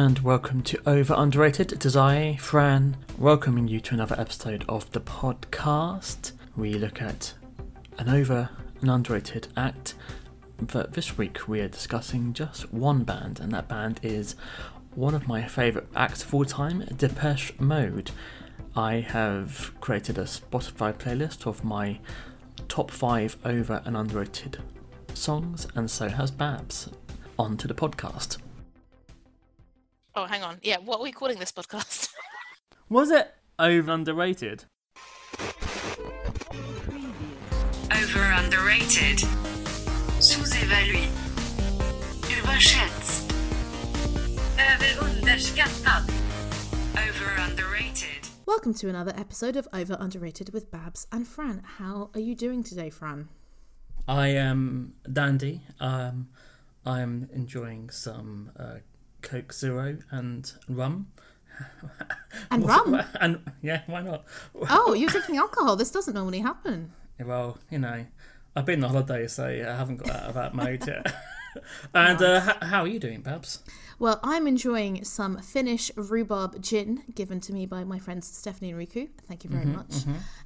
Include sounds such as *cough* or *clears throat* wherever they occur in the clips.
and welcome to Over Underrated. It is I, Fran, welcoming you to another episode of the podcast. We look at an over and underrated act, but this week we are discussing just one band, and that band is one of my favourite acts of all time, Depeche Mode. I have created a Spotify playlist of my top five over and underrated songs, and so has Babs. On to the podcast. Oh, hang on. Yeah, what are we calling this podcast? *laughs* Was it over underrated? Over underrated. Sous-évalué. Überschätzt. Överunderskattad. Over underrated. Welcome to another episode of Over Underrated with Babs and Fran. How are you doing today, Fran? I am dandy. Um, I'm enjoying some uh, Coke Zero and rum. And *laughs* rum? and yeah, why not? Oh, you're drinking alcohol. This doesn't normally happen. Well, you know, I've been on holiday, so I haven't got out of that mode yet. *laughs* and uh, h- how are you doing, Babs? Well, I'm enjoying some Finnish rhubarb gin given to me by my friends Stephanie and Riku. Thank you very much.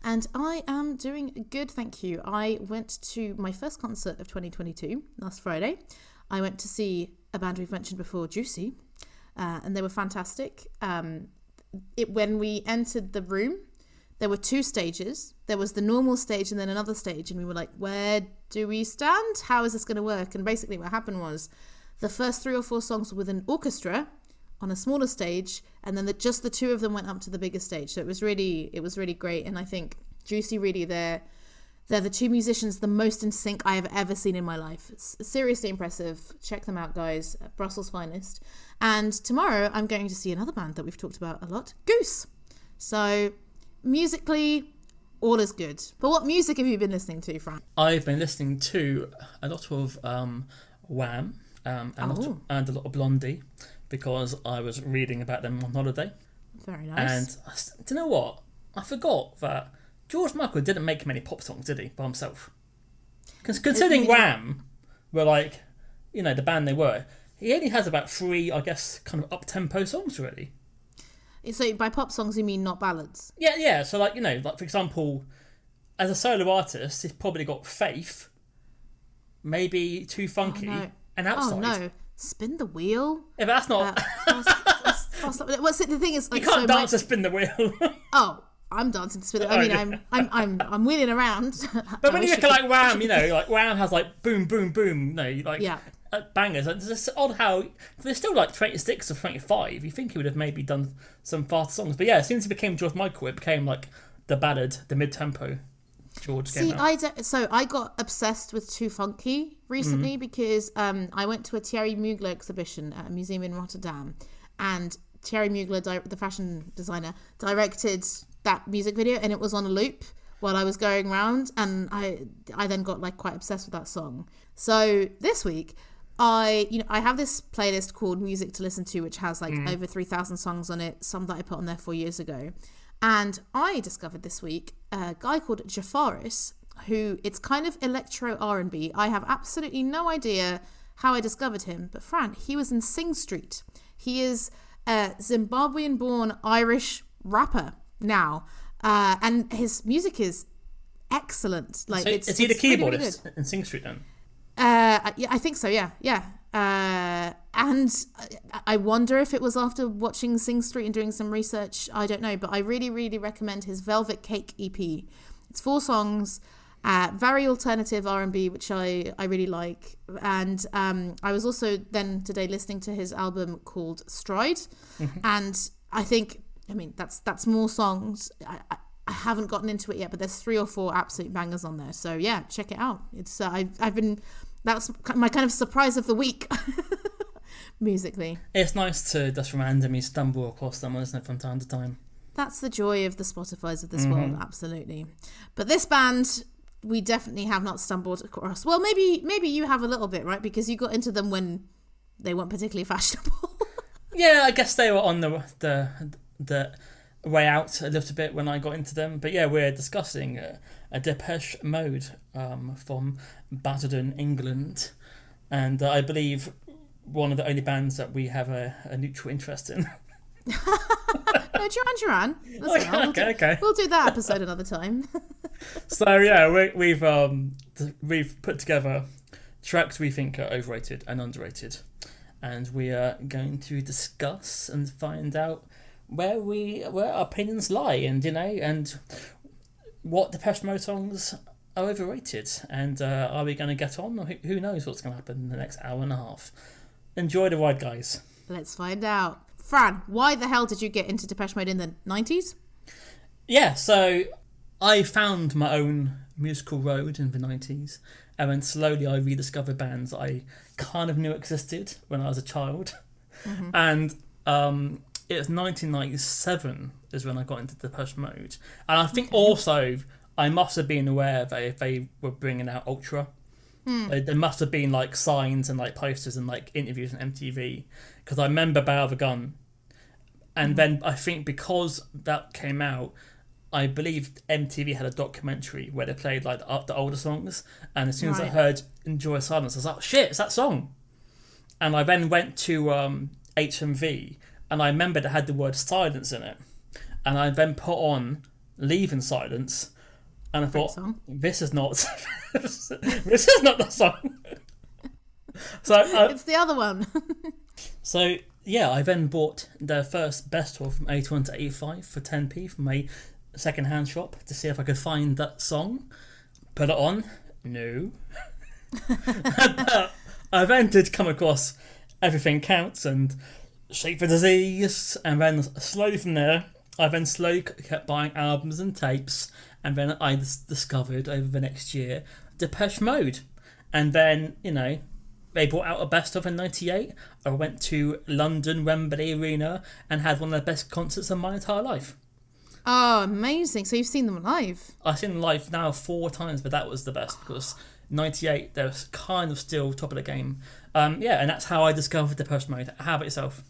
And I am doing good, thank you. I went to my first concert of 2022 last Friday. I went to see a band we've mentioned before, Juicy, uh, and they were fantastic. Um, it, when we entered the room, there were two stages. There was the normal stage and then another stage, and we were like, "Where do we stand? How is this going to work?" And basically, what happened was, the first three or four songs were with an orchestra on a smaller stage, and then the, just the two of them went up to the bigger stage. So it was really, it was really great. And I think Juicy really they're they're the two musicians the most in sync I have ever seen in my life. It's seriously impressive. Check them out, guys. Brussels' finest. And tomorrow I'm going to see another band that we've talked about a lot, Goose. So musically, all is good. But what music have you been listening to, Frank? I've been listening to a lot of um, Wham um, and, a lot of, Oh. and a lot of Blondie because I was reading about them on holiday. Very And nice. I s- do you know what? I forgot that George Michael didn't make many pop songs, did he, by himself? Cons- considering Wham were like, you know, the band they were, he only has about three, I guess, kind of up tempo songs, really. so by pop songs you mean not ballads? Yeah, yeah. So, like, you know, like for example, as a solo artist, he's probably got Faith, maybe Too Funky, no. and Outside. Oh no, spin the wheel. Yeah, but that's not. Uh, fast, fast, fast, what's it? The thing is, *laughs* like, you can't so my- dance to spin the wheel. *laughs* Oh, I'm dancing to spin it. I mean, Oh. I'm, I'm, I'm, I'm wheeling around. *laughs* But when you look at like Wham, you know, like Wham has like boom, boom, boom, No, like Yeah. uh, bangers. And it's just odd how there's still like 26 or 25. You think he would have maybe done some faster songs, but yeah, as soon as he became George Michael, it became like the ballad, the mid tempo. George See. I don't- so I got obsessed with Too Funky recently Mm-hmm. because um, I went to a Thierry Mugler exhibition at a museum in Rotterdam, and Thierry Mugler, di- the fashion designer, directed that music video, and it was on a loop while I was going around, and I I then got like quite obsessed with that song. So this week. I you know I have this playlist called Music to Listen to, which has like mm. over three thousand songs on it. Some that I put on there four years ago, and I discovered this week a guy called Jafaris, who it's kind of electro R and B. I have absolutely no idea how I discovered him, but Fran, he was in Sing Street. He is a Zimbabwean-born Irish rapper now, uh, and his music is excellent. Like, so it's, is he the it's really, really keyboardist in Sing Street then? Uh, yeah, I think so. Yeah, yeah. Uh, and I- wonder if it was after watching Sing Street and doing some research. I don't know, but I really, really recommend his Velvet Cake EP. It's four songs, uh, very alternative R and B, which I I really like. And um, I was also then today listening to his album called Stride, and I think I mean that's that's more songs. I, I, I haven't gotten into it yet, but there's three or four absolute bangers on there. So yeah, check it out. It's uh, I've I've been that's my kind of surprise of the week *laughs* musically. It's nice to just randomly stumble across someone, isn't it, from time to time? That's the joy of the Spotify's of this world, absolutely. But this band, we definitely have not stumbled across. Well, maybe maybe you have a little bit, right? Because you got into them when they weren't particularly *laughs* fashionable. Yeah, I guess they were on the the the way out a little bit when I got into them. But yeah, we're discussing uh, a Depeche Mode um, from Basildon, England, and uh, I believe one of the only bands that we have a, a neutral interest in. *laughs* *laughs* No, Duran Duran. That's Okay, right. We'll okay, do- okay. We'll do that episode another time. *laughs* So yeah, we, we've um we've put together tracks we think are overrated and underrated, and we are going to discuss and find out where we where our opinions lie, and you know, and what Depeche Mode songs are overrated, and uh, are we going to get on, or who, who knows what's going to happen in the next hour and a half. Enjoy the ride, guys. Let's find out. Fran, why the hell did you get into Depeche Mode in the 90s? Yeah, so I found my own musical road in the 90s, and then slowly I rediscovered bands I kind of knew existed when I was a child. And um, it was 1997 is when I got into Depeche Mode. And I think also I must have been aware that if they were bringing out Ultra, there, there must have been like signs and like posters and like interviews on MTV. Because I remember Bow the Gun. And then I think because that came out, I believe MTV had a documentary where they played like the, the older songs, and as soon as I heard "Enjoy Silence," I was like, "Shit, it's that song!" And I then went to um, HMV, and I remembered it had the word "silence" in it, and I then put on "Leave in Silence," and I thought, song. "This is not, *laughs* this is not the song." *laughs* so I, It's the other one. *laughs* so yeah, I then bought the first best of from 81 to 85 for 10p from a second-hand shop to see if I could find that song. Put it on. No. but I then did come across Everything Counts and Shake the Disease, and then slowly from there, I then slowly kept buying albums and tapes, and then I discovered over the next year Depeche Mode. And then, you know, they brought out a best of in '98. I went to London Wembley Arena and had one of the best concerts of my entire life. oh, amazing. So you've seen them live. I've seen them live now four times, but that was the best because '98 they're kind of still top of the game. Um, yeah, and that's how I discovered Depeche Mode. How about yourself?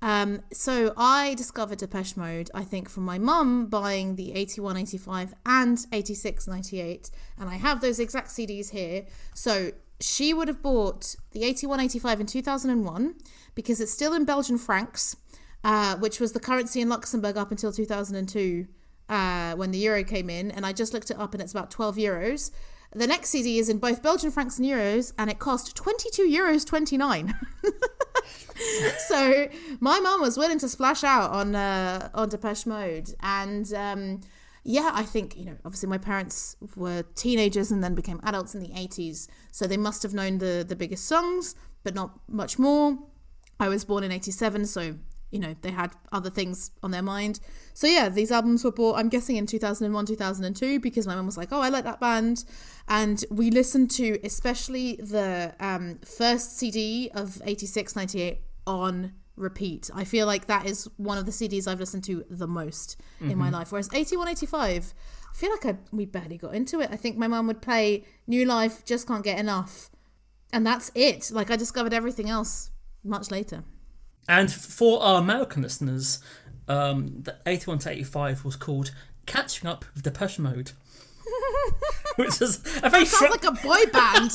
Um, so I discovered Depeche Mode, I think, from my mum buying the 81, 85 and 86, 98. And I have those exact CDs here. So she would have bought the 81, 85 in 2001 because it's still in Belgian francs, uh, which was the currency in Luxembourg up until 2002 uh, when the euro came in. And I just looked it up and it's about 12 euros. The next CD is in both Belgian francs and euros, and it cost 22 euros 29. *laughs* so my mum was willing to splash out on uh, on Depeche Mode, and um, yeah, I think you know, obviously my parents were teenagers and then became adults in the eighties, so they must have known the the biggest songs, but not much more. I was born in eighty seven, so you know they had other things on their mind. So yeah, these albums were bought. I'm guessing in two thousand and one, two thousand and two, because my mum was like, "Oh, I like that band," and we listened to especially the um, first CD of 86, 98 on repeat. I feel like that is one of the CDs I've listened to the most in my life. Whereas 81, 85, I feel like I, we barely got into it. I think my mum would play New Life, Just Can't Get Enough, and that's it. Like I discovered everything else much later. And for our American listeners, um, the 81 to 85 was called Catching Up with Depeche Mode. *laughs* Which is a very Sounds like a boy band.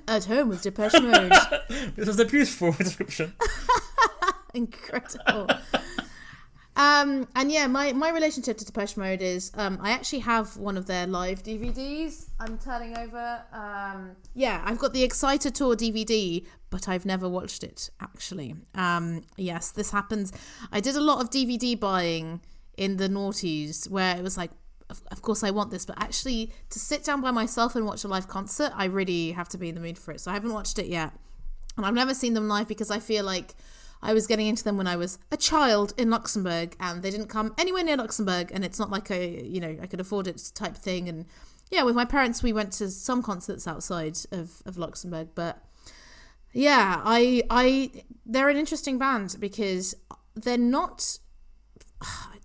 *laughs* At home with Depeche Mode. *laughs* this is a beautiful description. Incredible. Um, and yeah, my, my relationship to Depeche Mode is um, I actually have one of their live DVDs. I'm turning over. Um, yeah, I've got the Exciter Tour DVD, but I've never watched it actually. Um, yes, this happens. I did a lot of DVD buying in the noughties where it was like, of, of course I want this, but actually to sit down by myself and watch a live concert, I really have to be in the mood for it. So I haven't watched it yet. And I've never seen them live because I feel like I was getting into them when I was a child in Luxembourg and they didn't come anywhere near Luxembourg and it's not like a, you know, I could afford it type thing. And yeah, with my parents, we went to some concerts outside of, of Luxembourg. But yeah, I, I, they're an interesting band because they're not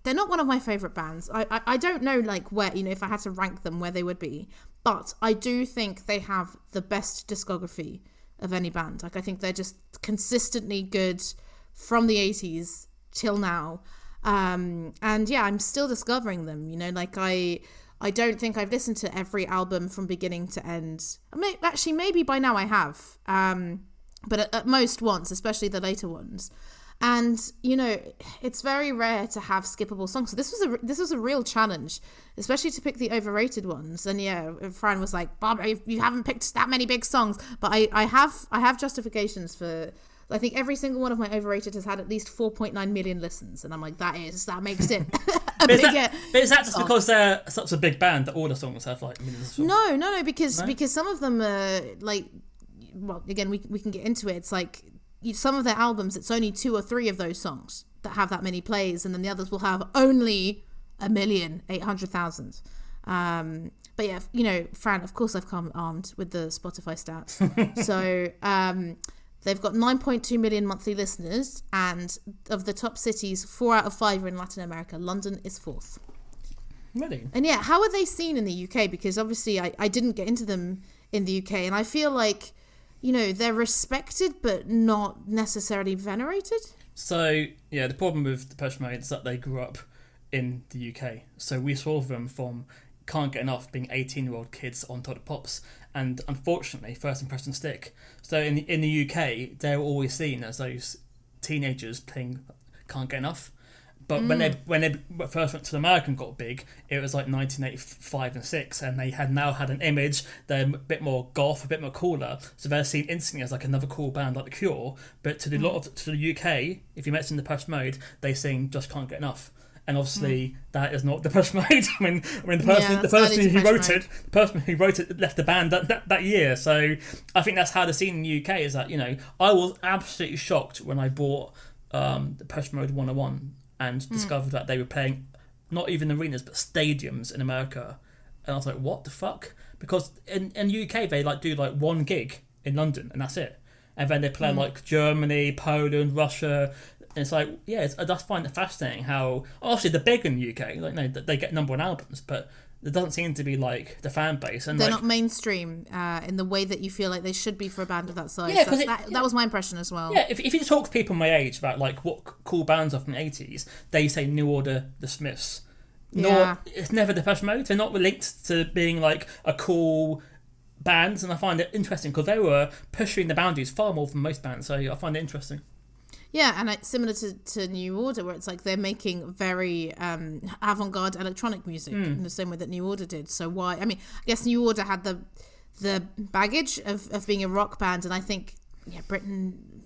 they're not one of my favorite bands. I, I I don't know like where you know if I had to rank them where they would be, but I do think they have the best discography of any band. Like I think they're just consistently good from the 80s till now. Um and yeah, I'm still discovering them, you know, like I I don't think I've listened to every album from beginning to end. I actually maybe by now I have. Um but at, at most once, especially the later ones. And you know, it's very rare to have skippable songs. So this was a this was a real challenge, especially to pick the overrated ones. And yeah, Fran was like, "Bob, you- you haven't picked that many big songs." But I I have I have justifications for. I think every single one of my overrated has had at least 4.9 million listens, and I'm like, that is that makes it *laughs* But is, that, but is that just because they're such a big band that all the songs have like millions of songs? No, no, no, because No? because some of them are like, well, again, we we can get into it. It's like you, some of their albums, it's only two or three of those songs that have that many plays, and then the others will have only a million, eight hundred thousand. Um, but yeah, you know, Fran, of course, I've come armed with the Spotify stats. *laughs* so um, they've got 9.2 million monthly listeners, and of the top cities, four out of five are in Latin America. London is fourth. Really? And yeah, how are they seen in the UK? Because obviously I, I didn't get into them in the UK, and I feel like, you know, they're respected but not necessarily venerated. So yeah, the problem with the Depeche Mode is that they grew up in the UK. So we saw them from can't get enough being 18 year old kids on Todd Pops, and unfortunately, first impressions stick. So in the, in the UK, they're always seen as those teenagers playing can't get enough. But when they mm. when they first went to America and got big, it was like 1985 and six, and they had now had an image. They're a bit more goth, a bit more cooler, so they're seen instantly as like another cool band like The Cure. But to the mm. lot of to the UK, if you mention the Depeche Mode, they sing just can't get enough. And obviously, that is not Depeche Mode. *laughs* I mean, I mean the person, Yeah, the person who wrote Mode. it, the person who wrote it left the band that, that, that year. So I think that's how the scene in the UK is. That you know, I was absolutely shocked when I bought um, Depeche Mode 101 and Hmm. discovered that they were playing not even arenas but stadiums in America, and I was like, what the fuck? Because in in UK they like do like one gig in London and that's it, and then they play Hmm. like Germany, Poland, Russia. And it's like, yeah, it's, I just find it fascinating how obviously they're big in the UK, like no, they get number one albums, but there doesn't seem to be like the fan base and They're like not mainstream uh, in the way that you feel like they should be for a band of that size. Yeah, 'cause That's- it- that, that was my impression as well. Yeah, if, if you talk to people my age about like what cool bands are from the eighties, they say New Order, The Smiths. Nor Yeah. it's never Depeche Mode. They're not linked to being like a cool band, and I find it interesting because they were pushing the boundaries far more than most bands. So I find it interesting. Yeah, and it's similar to, to New Order, where it's like they're making very um, avant-garde electronic music Hmm. in the same way that New Order did. So why? I mean, I guess New Order had the the baggage of, of being a rock band, and I think yeah, Britain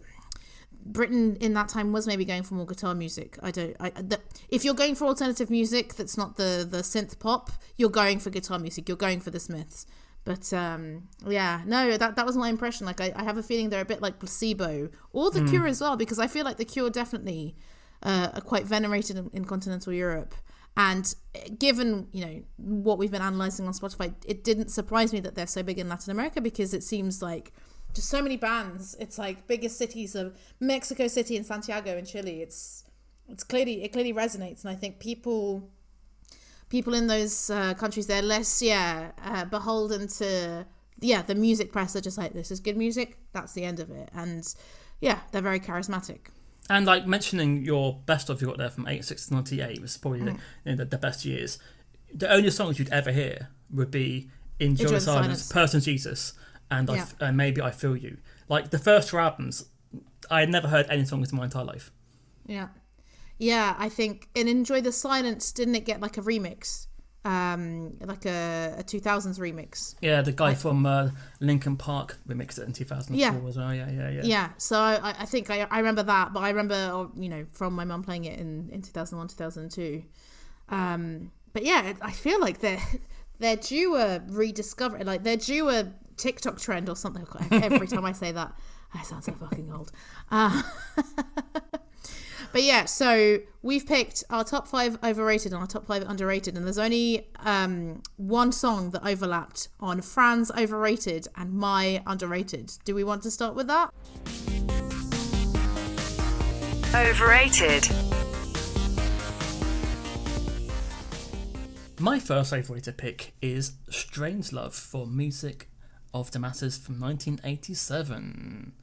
Britain in that time was maybe going for more guitar music. I don't. I, the, if you're going for alternative music that's not the the synth pop, you're going for guitar music. You're going for the Smiths. But um, yeah, no, that that was my impression. Like I, I have a feeling they're a bit like placebo or the Cure as well, because I feel like the Cure definitely uh, are quite venerated in, in continental Europe. And uh, given you know what we've been analyzing on Spotify, it didn't surprise me that they're so big in Latin America because it seems like just so many bands. It's like biggest cities of Mexico City and Santiago in Chile. It's it's clearly it clearly resonates, and I think people people in those uh, countries they're less yeah uh, beholden to yeah the music press are just like this is good music that's the end of it and yeah they're very charismatic And like mentioning your best of you got there from 86 to 98 was probably Mm. the, you know, the, the best years. The only songs you'd ever hear would be Enjoy, Enjoy the Silence, Silence. Personal Jesus, and I Yeah. f and Maybe I Feel You. Like the first two albums, I had never heard any songs in my entire life. yeah yeah i think and enjoy the silence didn't it get like a remix um like a, a 2000s remix Yeah, the guy from uh, Linkin Park remixed it in 2004 Yeah. as well. Yeah, yeah, yeah. yeah so i, I think I, I remember that but i remember uh, you know from my mum playing it in, in 2001 2002 um but yeah i feel like they're *laughs* they're due a rediscovery like they're due a tiktok trend or something every *laughs* time i say that i sound so fucking old uh, *laughs* but yeah so we've picked our top five overrated and our top five underrated and there's only um one song that overlapped on fran's overrated and my underrated do we want to start with that Overrated. My first overrated pick is Strange Love for Music of the Masses from 1987.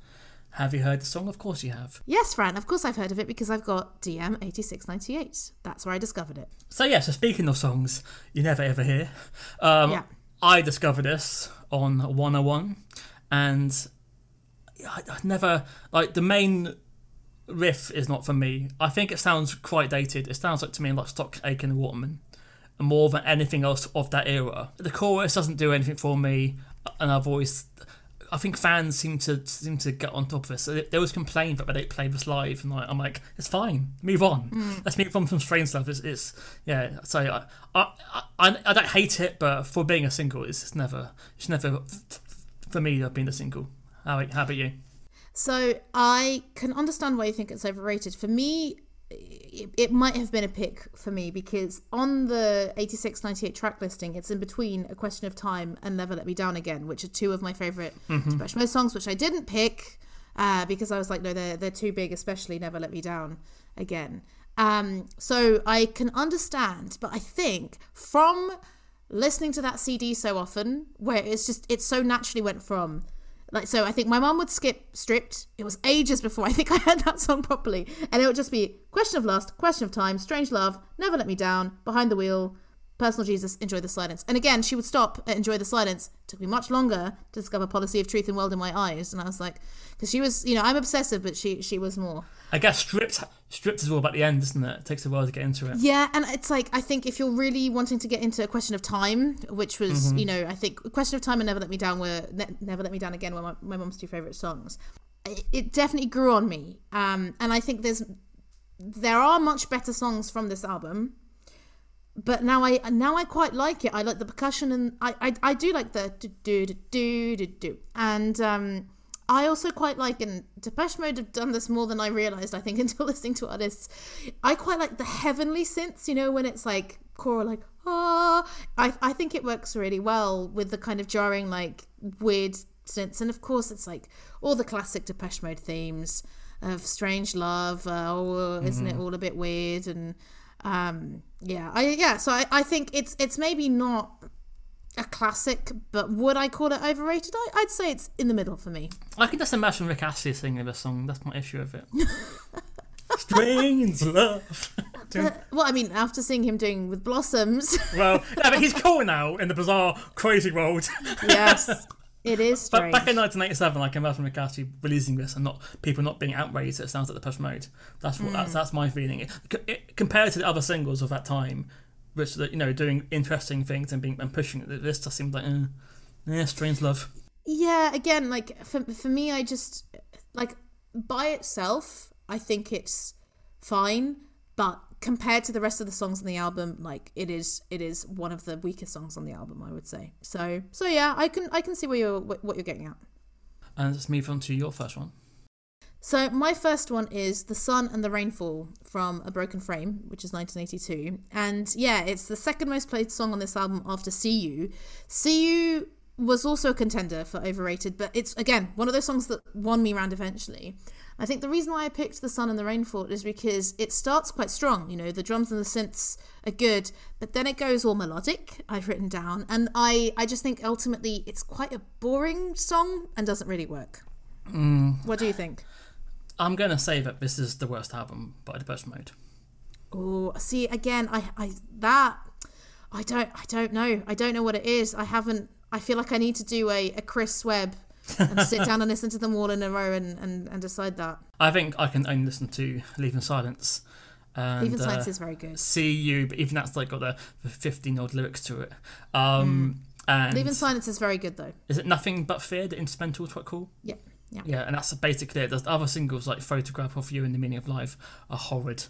Have you heard the song? Of course you have. Yes, Fran, of course I've heard of it because I've got DM8698. That's where I discovered it. So yeah, so speaking of songs you never ever hear, um, Yeah. I discovered this on 101, and I, I never like the main riff is not for me. I think it sounds quite dated. It sounds like to me like Stock Aitken and Waterman, more than anything else of that era. The chorus doesn't do anything for me, and I've always. I think fans seem to seem to get on top of this. They they always complain that they don't play this live, and I'm like, it's fine. Move on. Mm. Let's move on from strange stuff. It's, it's yeah. So I, I I I don't hate it, but for being a single, it's, it's never it's never for me. I've been a single. How, how about you? So I can understand why you think it's overrated. For me, it, it might have been a pick for me because on the 86 98 track listing, it's in between A Question of Time and Never Let Me Down Again, which are two of my favorite Depeche Mode songs, which I didn't pick uh, because I was like, no, they're, they're too big, especially Never Let Me Down Again. Um, so I can understand, but I think from listening to that CD so often, where it's just, it so naturally went from like so i think my mum would skip stripped. It was ages before i *laughs* think i heard that song properly. And it would just be question of lust question of time strange love never let me down behind the wheel personal jesus enjoy the silence and again she would stop at enjoy the silence it took me much longer to discover policy of truth and world in my eyes and i was like because she was you know i'm obsessive but she she was more I guess stripped stripped is all about the end, isn't it? It takes a while to get into it. Yeah, and it's like I think if you're really wanting to get into a question of time, which was Mm-hmm. you know I think question of time and never let me down were ne- never let me down again were my, my mom's two favorite songs. It, it definitely grew on me, um, and I think there's there are much better songs from this album. But now I now I quite like it. I like the percussion and I I, I do like the do do do do do and um I also quite like, and Depeche Mode have done this more than I realized, I think, *laughs* until listening to artists. I quite like the heavenly synths, you know, when it's like choral, like, ah. I, I think it works really well with the kind of jarring, like, weird synths. And of course, it's like all the classic Depeche Mode themes of strange love. Uh, oh, isn't it all a bit weird? And um, yeah, I yeah. So I, I think it's it's maybe not a classic, but would I call it overrated? I, I'd say it's in the middle for me. I can just imagine Rick Astley singing this song. That's my issue with it. *laughs* Strange love. Well, I mean, after seeing him doing with Blossoms, well, yeah, but he's *laughs* cool now in the bizarre, crazy world. yes, it is But strange. back in 1987, I can imagine Astley releasing this and not people not being outraged. that It sounds like the push mode. That's what that's, that's my feeling. It, it- compared to the other singles of that time, which you know doing interesting things and being and pushing it, this just seemed like, eh, yeah, strange love. yeah, again, like for for me, I just like by itself, I think it's fine, but compared to the rest of the songs on the album, like it is it is one of the weakest songs on the album, I would say. So so yeah, I can I can see where you're what you're getting at. And let's move on to your first one. So my first one is The Sun and the Rainfall from A Broken Frame, which is 1982. And yeah, it's the second most played song on this album after See You. See You was also a contender for overrated, but it's again one of those songs that won me round eventually. I think the reason why I picked The Sun and the Rainfall is because it starts quite strong. You know, the drums and the synths are good, but then it goes all melodic. I've written down, and I I just think ultimately it's quite a boring song and doesn't really work. Mm. What do you think? I'm gonna say that this is the worst album by Depeche Mode. Oh, see again, I, I that I don't, I don't know, I don't know what it is. I haven't. I feel like I need to do a, a Chris Webb *laughs* and sit down and listen to them all in a row and, and, and decide that. I think I can only listen to Leave in Silence. And, Even Science uh, is very good. See You, but even that's like got the, the 15 odd lyrics to it. Um, And Leave in Silence is very good though. is it Nothing But Fear? The instrumental is quite cool. Yeah, yeah. Yeah, and that's basically it. There's other singles like Photograph of You and The Meaning of Life are horrid.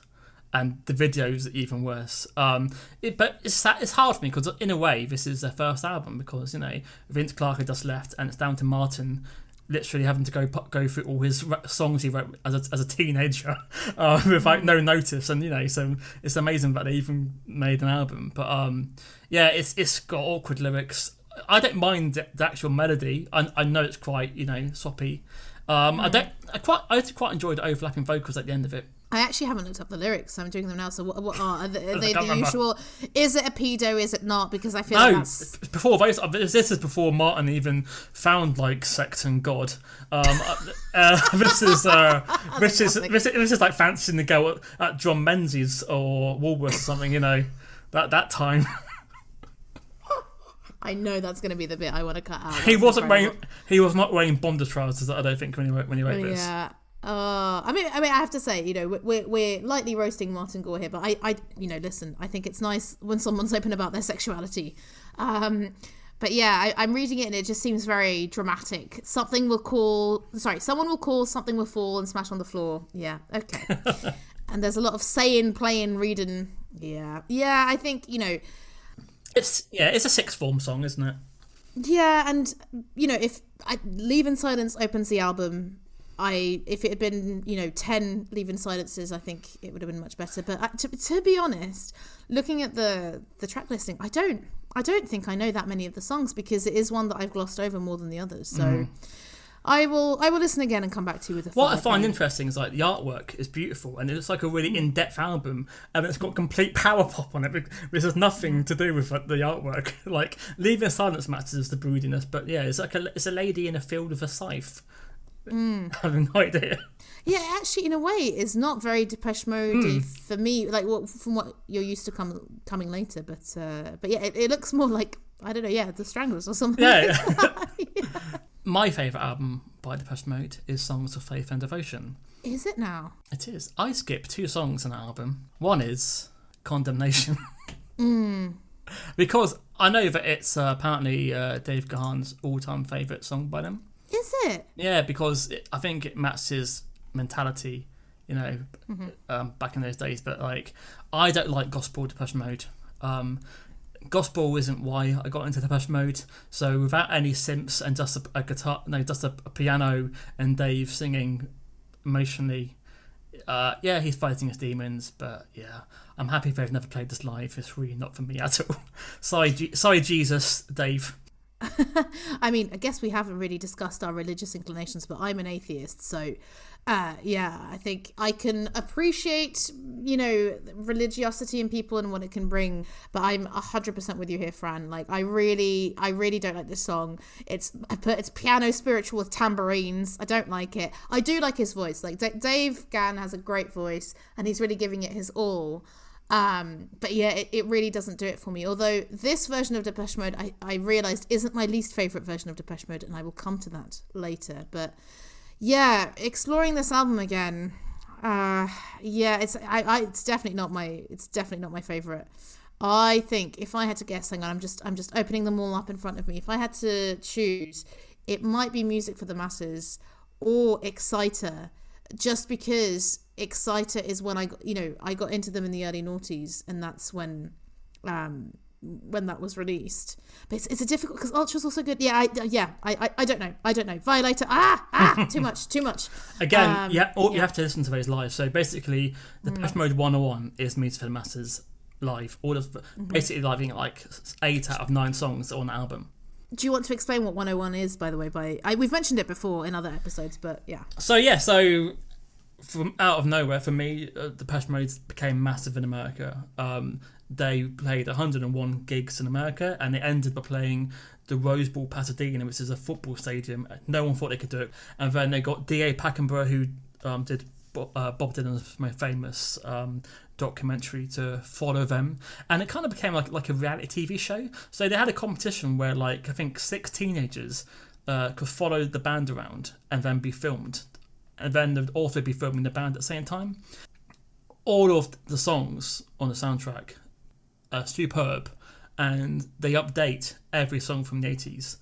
And the videos are even worse. Um, it, but it's it's hard for me because in a way this is their first album because you know Vince Clarke had just left and it's down to Martin literally having to go go through all his songs he wrote as a, as a teenager *laughs* uh, without no notice and you know so it's amazing that they even made an album. But um yeah it's it's got awkward lyrics. I don't mind the, the actual melody. I, I know it's quite you know soppy. Um I don't I quite I quite enjoyed the overlapping vocals at the end of it I actually haven't looked up the lyrics. I'm doing them now. So what, what are, are they, are they the remember. usual? Is it a pedo? Is it not? Because I feel No, like that's before those, this is before Martin even found like sect and God. Um, uh, *laughs* this is uh, *laughs* this is this is this is like fancying the girl at, at John Menzies or Woolworths or something, you know, that that time. *laughs* I know that's going to be the bit I want to cut out. He wasn't incredible. wearing. He was not wearing bondage trousers. I don't think when he when he wrote this. Yeah. Uh, I mean, I mean, I have to say, you know, we're we're lightly roasting Martin Gore here, but I, I, you know, listen, I think it's nice when someone's open about their sexuality. Um, but yeah, I, I'm reading it and it just seems very dramatic. Something will call, sorry, someone will call, something will fall and smash on the floor. Yeah, okay. *laughs* and there's a lot of saying, playing, reading. Yeah, yeah. I think you know, It's yeah, it's a sixth form song, isn't it? Yeah, and you know, if I, Leave in Silence opens the album, I if it had been you know ten Leave in Silences, I think it would have been much better. But uh, to, to be honest, looking at the the track listing, I don't I don't think I know that many of the songs because it is one that I've glossed over more than the others. So. I will. I will listen again and come back to you with a. Mm. What I find opinion. interesting is like the artwork is beautiful and it looks like a really in-depth album and it's got complete power pop on it, which has nothing to do with like, the artwork. *laughs* like leave in silence matters is the broodiness, but yeah, it's like a it's a lady in a field with a scythe. Mm. *laughs* I have no idea. Yeah, actually, in a way, it's not very Depeche Mode Hmm. for me. Like what from what you're used to come coming later, but uh, but yeah, it, it looks more like I don't know. Yeah, the Stranglers or something. Yeah. *laughs* yeah. My favourite album by Depeche Mode is Songs of Faith and Devotion. Is it now? It is. I skip two songs in that album. One is Condemnation. *laughs* mm. Because I know that it's uh, apparently uh, Dave Gahan's all-time favourite song by them. Is it? Yeah, because it, I think it matches mentality, you know, um, back in those days. But like, I don't like gospel Depeche Mode. Um, gospel isn't why I got into Depeche Mode. So without any synths and just a, a guitar, no, just a, a piano and Dave singing emotionally. Uh, yeah, he's fighting his demons, but yeah, I'm happy they've never played this live. It's really not for me at all. *laughs* sorry, Je- sorry, Jesus, Dave. *laughs* I mean, I guess we haven't really discussed our religious inclinations, but I'm an atheist, so uh, yeah, I think I can appreciate, you know, religiosity in people and what it can bring. But I'm hundred percent with you here, Fran. Like, I really, I really don't like this song. It's I put it's piano spiritual with tambourines. I don't like it. I do like his voice. Like D- Dave Gahan has a great voice, and he's really giving it his all. Um, but yeah, it, it really doesn't do it for me. Although this version of Depeche Mode, I, I realized isn't my least favorite version of Depeche Mode, and I will come to that later. But yeah, exploring this album again, uh, yeah, it's I, I it's definitely not my it's definitely not my favorite. I think if I had to guess, hang on, I'm just I'm just opening them all up in front of me. If I had to choose, it might be Music for the Masses or Exciter, just because Exciter is when I got, you know I got into them in the early noughties, and that's when um when that was released. But it's, it's a difficult because Ultra's also good. Yeah, I yeah I, I I don't know I don't know Violator ah ah *laughs* too much too much. Again, Um, yeah, or you have to listen to those live. So basically, the Depeche Mode 101 is Music for the Masses live. All of basically living like eight out of nine songs on the album. Do you want to explain what 101 is, by the way? By I, we've mentioned it before in other episodes, but yeah. So yeah, so from out of nowhere for me, uh, the Depeche Mode became massive in America. Um, they played 101 gigs in America, and they ended by playing the Rose Bowl Pasadena, which is a football stadium. No one thought they could do it, and then they got D.A. Pennebaker, who um, did uh, Bob Dylan's most famous um, documentary to follow them, and it kind of became like like a reality TV show. So they had a competition where like I think six teenagers uh, could follow the band around and then be filmed, and then they'd also be filming the band at the same time. All of the songs on the soundtrack are superb, and they update every song from the eighties.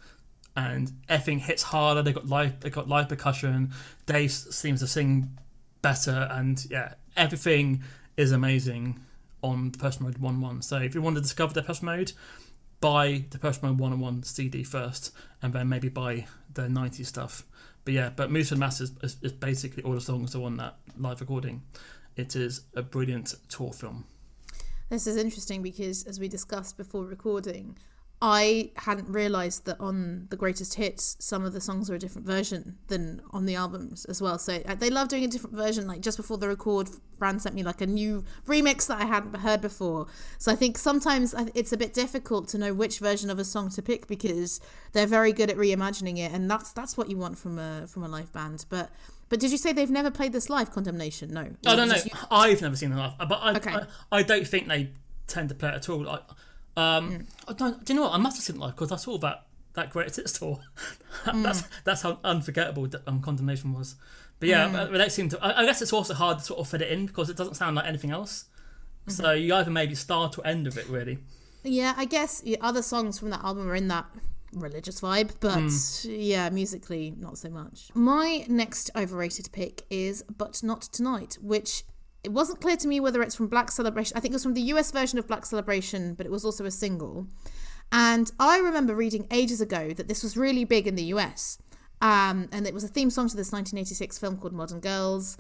And everything hits harder. They got live. They got live percussion. Dave seems to sing better, and yeah, everything is amazing on Depeche Mode One One. So if you want to discover Depeche Mode, buy Depeche Mode One One CD first, and then maybe buy the '90s stuff. But yeah, but Moose and Mass is, is, is basically all the songs are on that live recording. It is a brilliant tour film. This is interesting because, as we discussed before recording, I hadn't realised that on the greatest hits, some of the songs are a different version than on the albums as well. So uh, they love doing a different version. Like just before the record, Fran sent me like a new remix that I hadn't heard before. So I think sometimes it's a bit difficult to know which version of a song to pick because they're very good at reimagining it, and that's that's what you want from a from a live band. But but did you say they've never played this live? Condemnation? No. I don't know. You- I've never seen them live, but I, Okay. I, I don't think they tend to play it at all. I, Um, I don't, do you know what? I must have seen it live because I saw that that greatest hits tour. that's that's how unforgettable that, um, Condemnation was. But yeah, mm. that seemed to. I, I, guess it's also hard to sort of fit it in because it doesn't sound like anything else. Mm-hmm. So you either maybe start or end of it, really. Yeah, I guess other songs from that album are in that religious vibe, but mm. yeah, musically not so much. My next overrated pick is "But Not Tonight," which it wasn't clear to me whether it's from Black Celebration. I think it was from the US version of Black Celebration, but it was also a single. And I remember reading ages ago that this was really big in the US. Um, and it was a theme song to this 1986 film called Modern Girls.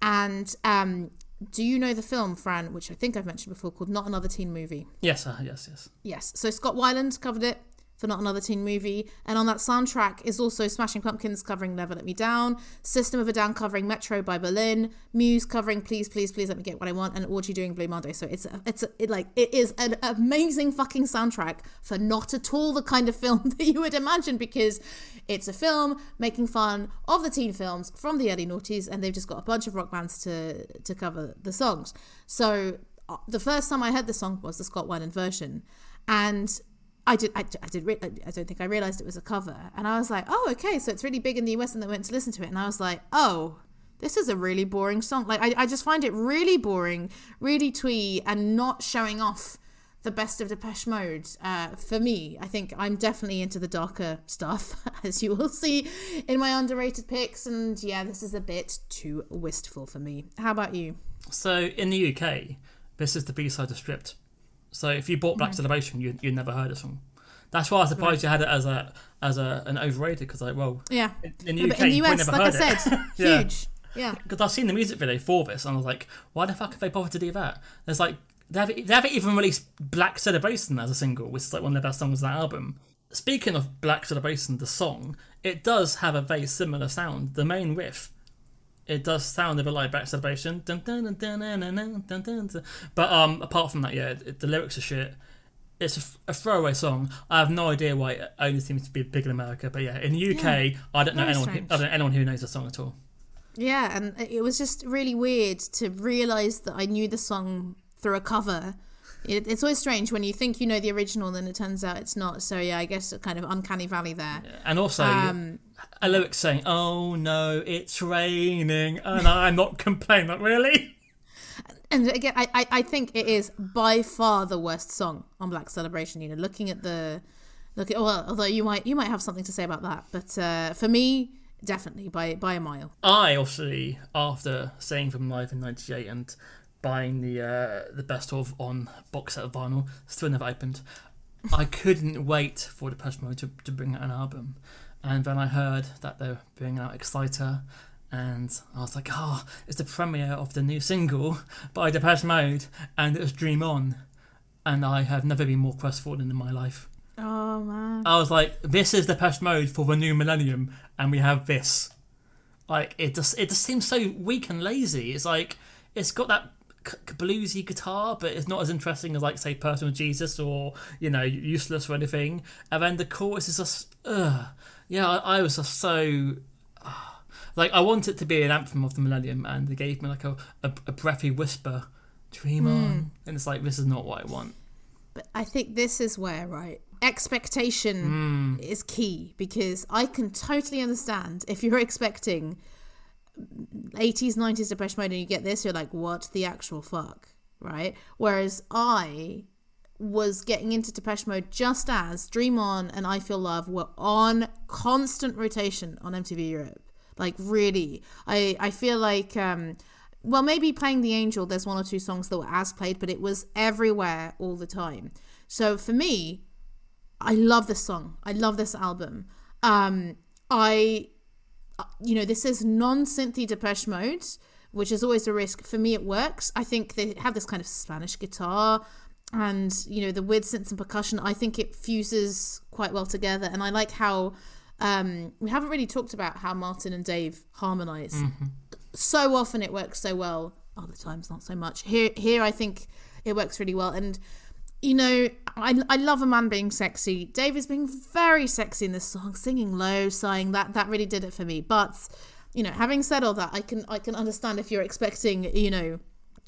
And um, do you know the film, Fran, which I think I've mentioned before, called Not Another Teen Movie? Yes, uh, yes, yes. Yes. So Scott Weiland covered it for Not Another Teen Movie. And on that soundtrack is also Smashing Pumpkins covering Never Let Me Down, System of a Down covering Metro by Berlin, Muse covering Please, Please, Please Let Me Get What I Want, and Orgy doing Blue Monday. So it's a, it's a, it like it is an amazing fucking soundtrack for not at all the kind of film *laughs* that you would imagine because it's a film making fun of the teen films from the early noughties, and they've just got a bunch of rock bands to to cover the songs. So uh, the first time I heard the song was the Scott Weiland version, and I did. I, I did. Re- I don't think I realized it was a cover, and I was like, "Oh, okay, so it's really big in the US." And they went to listen to it, and I was like, "Oh, this is a really boring song. Like, I, I just find it really boring, really twee, and not showing off the best of Depeche Mode. Uh, for me, I think I'm definitely into the darker stuff, *laughs* as you will see in my underrated picks. And yeah, this is a bit too wistful for me. How about you? So in the UK, this is the B side of Stripped. So if you bought Black mm. Celebration, you you never heard of song. That's why I was surprised right. you had it as a as a an overrated because like well yeah in the UK in the US like I said *laughs* yeah. huge yeah because I've seen the music video for this and I was like why the fuck have they bothered to do that? There's like they haven't, they haven't even released Black Celebration as a single, which is like one of the best songs of that album. Speaking of Black Celebration, the song, it does have a very similar sound. The main riff it does sound a bit like Black Celebration. Dun, dun, dun, but um, apart from that, yeah, it, the lyrics are shit. It's a, a, throwaway song. I have no idea why it only seems to be big in America. But yeah, in the UK, yeah, I don't know anyone. Who, I don't know anyone who knows the song at all. Yeah, and it was just really weird to realize that I knew the song through a cover. It, it's always strange when you think you know the original, then it turns out it's not. So yeah, I guess a kind of uncanny valley there. And also, um, a lyric saying, "Oh no, it's raining," and I'm not complaining. Like, really? And again, I, I, I think it is by far the worst song on Black Celebration. You know, looking at the look at well, although you might you might have something to say about that, but uh, for me, definitely by by a mile. I obviously after seeing them live in '98 and buying the uh, the best of on box set of vinyl, still never opened. I couldn't wait for Depeche Mode to, to bring out an album. And then I heard that they're bringing out Exciter, and I was like, oh, it's the premiere of the new single by Depeche Mode, and it was Dream On. And I have never been more crestfallen in my life. Oh, man. I was like, this is Depeche Mode for the new millennium, and we have this. Like, it just, it just seems so weak and lazy. It's like, it's got that bluesy guitar, but it's not as interesting as like say Personal Jesus or you know Useless or anything. And then the chorus is just, ugh. Yeah, I, I was just so. *sighs* Like I want it to be an anthem of the millennium, and they gave me like a, a, a breathy whisper, "Dream mm. on," and it's like this is not what I want. But I think this is where right expectation mm. is key because I can totally understand if you're expecting 80s 90s depression mode and you get this you're like what the actual fuck right whereas i was getting into depeche mode just as dream on and i feel love were on constant rotation on mtv europe. Like really. I i feel like um well maybe playing the angel there's one or two songs that were as played but it was everywhere all the time. So for me i love this song. I love this album. Um i you know, this is non-synthy Depeche Mode, which is always a risk. For me, it works. I think they have this kind of Spanish guitar and, you know, the weird synths and percussion. I think it fuses quite well together. And I like how um, we haven't really talked about how Martin and Dave harmonize. Mm-hmm. So often it works so well. Other times, not so much. Here, here, I think it works really well. And you know, I, I love a man being sexy. Dave is being very sexy in this song, singing low, sighing. That that really did it for me. But you know, having said all that, I can I can understand if you're expecting, you know,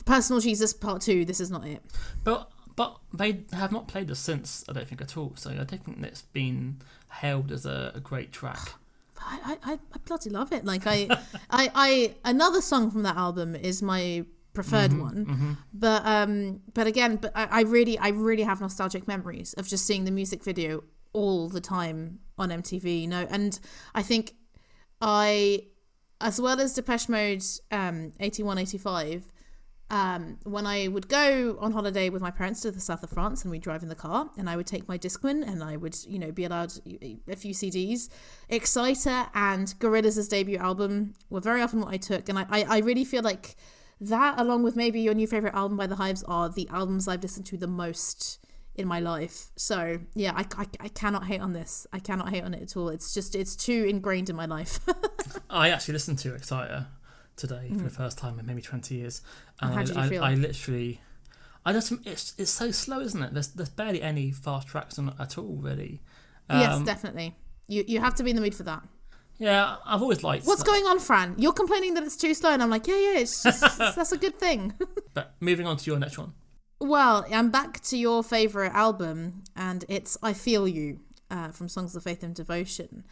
personal Jesus part two. This is not it. But but they have not played this since. I don't think at all. So I don't think it's been hailed as a, a great track. I, I, I bloody love it. Like I, *laughs* I, I, another song from that album is my preferred one. But um, but again, but I, I really, I really have nostalgic memories of just seeing the music video all the time on MTV. You know, and I think I, as well as Depeche Mode, um, 81, 85, um, when I would go on holiday with my parents to the south of France and we'd drive in the car and I would take my Discman and I would, you know, be allowed a few CDs. Exciter and Gorillaz's debut album were very often what I took. And I, I, I really feel like that, along with maybe your new favorite album by The Hives, are the albums I've listened to the most in my life. So yeah, I, I, I cannot hate on this. I cannot hate on it at all. It's just, it's too ingrained in my life. *laughs* I actually listened to Exciter today for the first time in maybe 20 years. And Mm. How did you I? I, I literally. I just it's it's so slow, isn't it? There's there's barely any fast tracks on at all, really. yes, Um, definitely. You, you have to be in the mood for that. Yeah, I've always liked. What's that. going on, Fran? You're complaining that it's too slow, and I'm like, yeah, yeah, it's just, it's- *laughs* that's a good thing. *laughs* But moving on to your next one. well, I'm back to your favorite album, and it's "I Feel You" uh, from Songs of Faith and Devotion.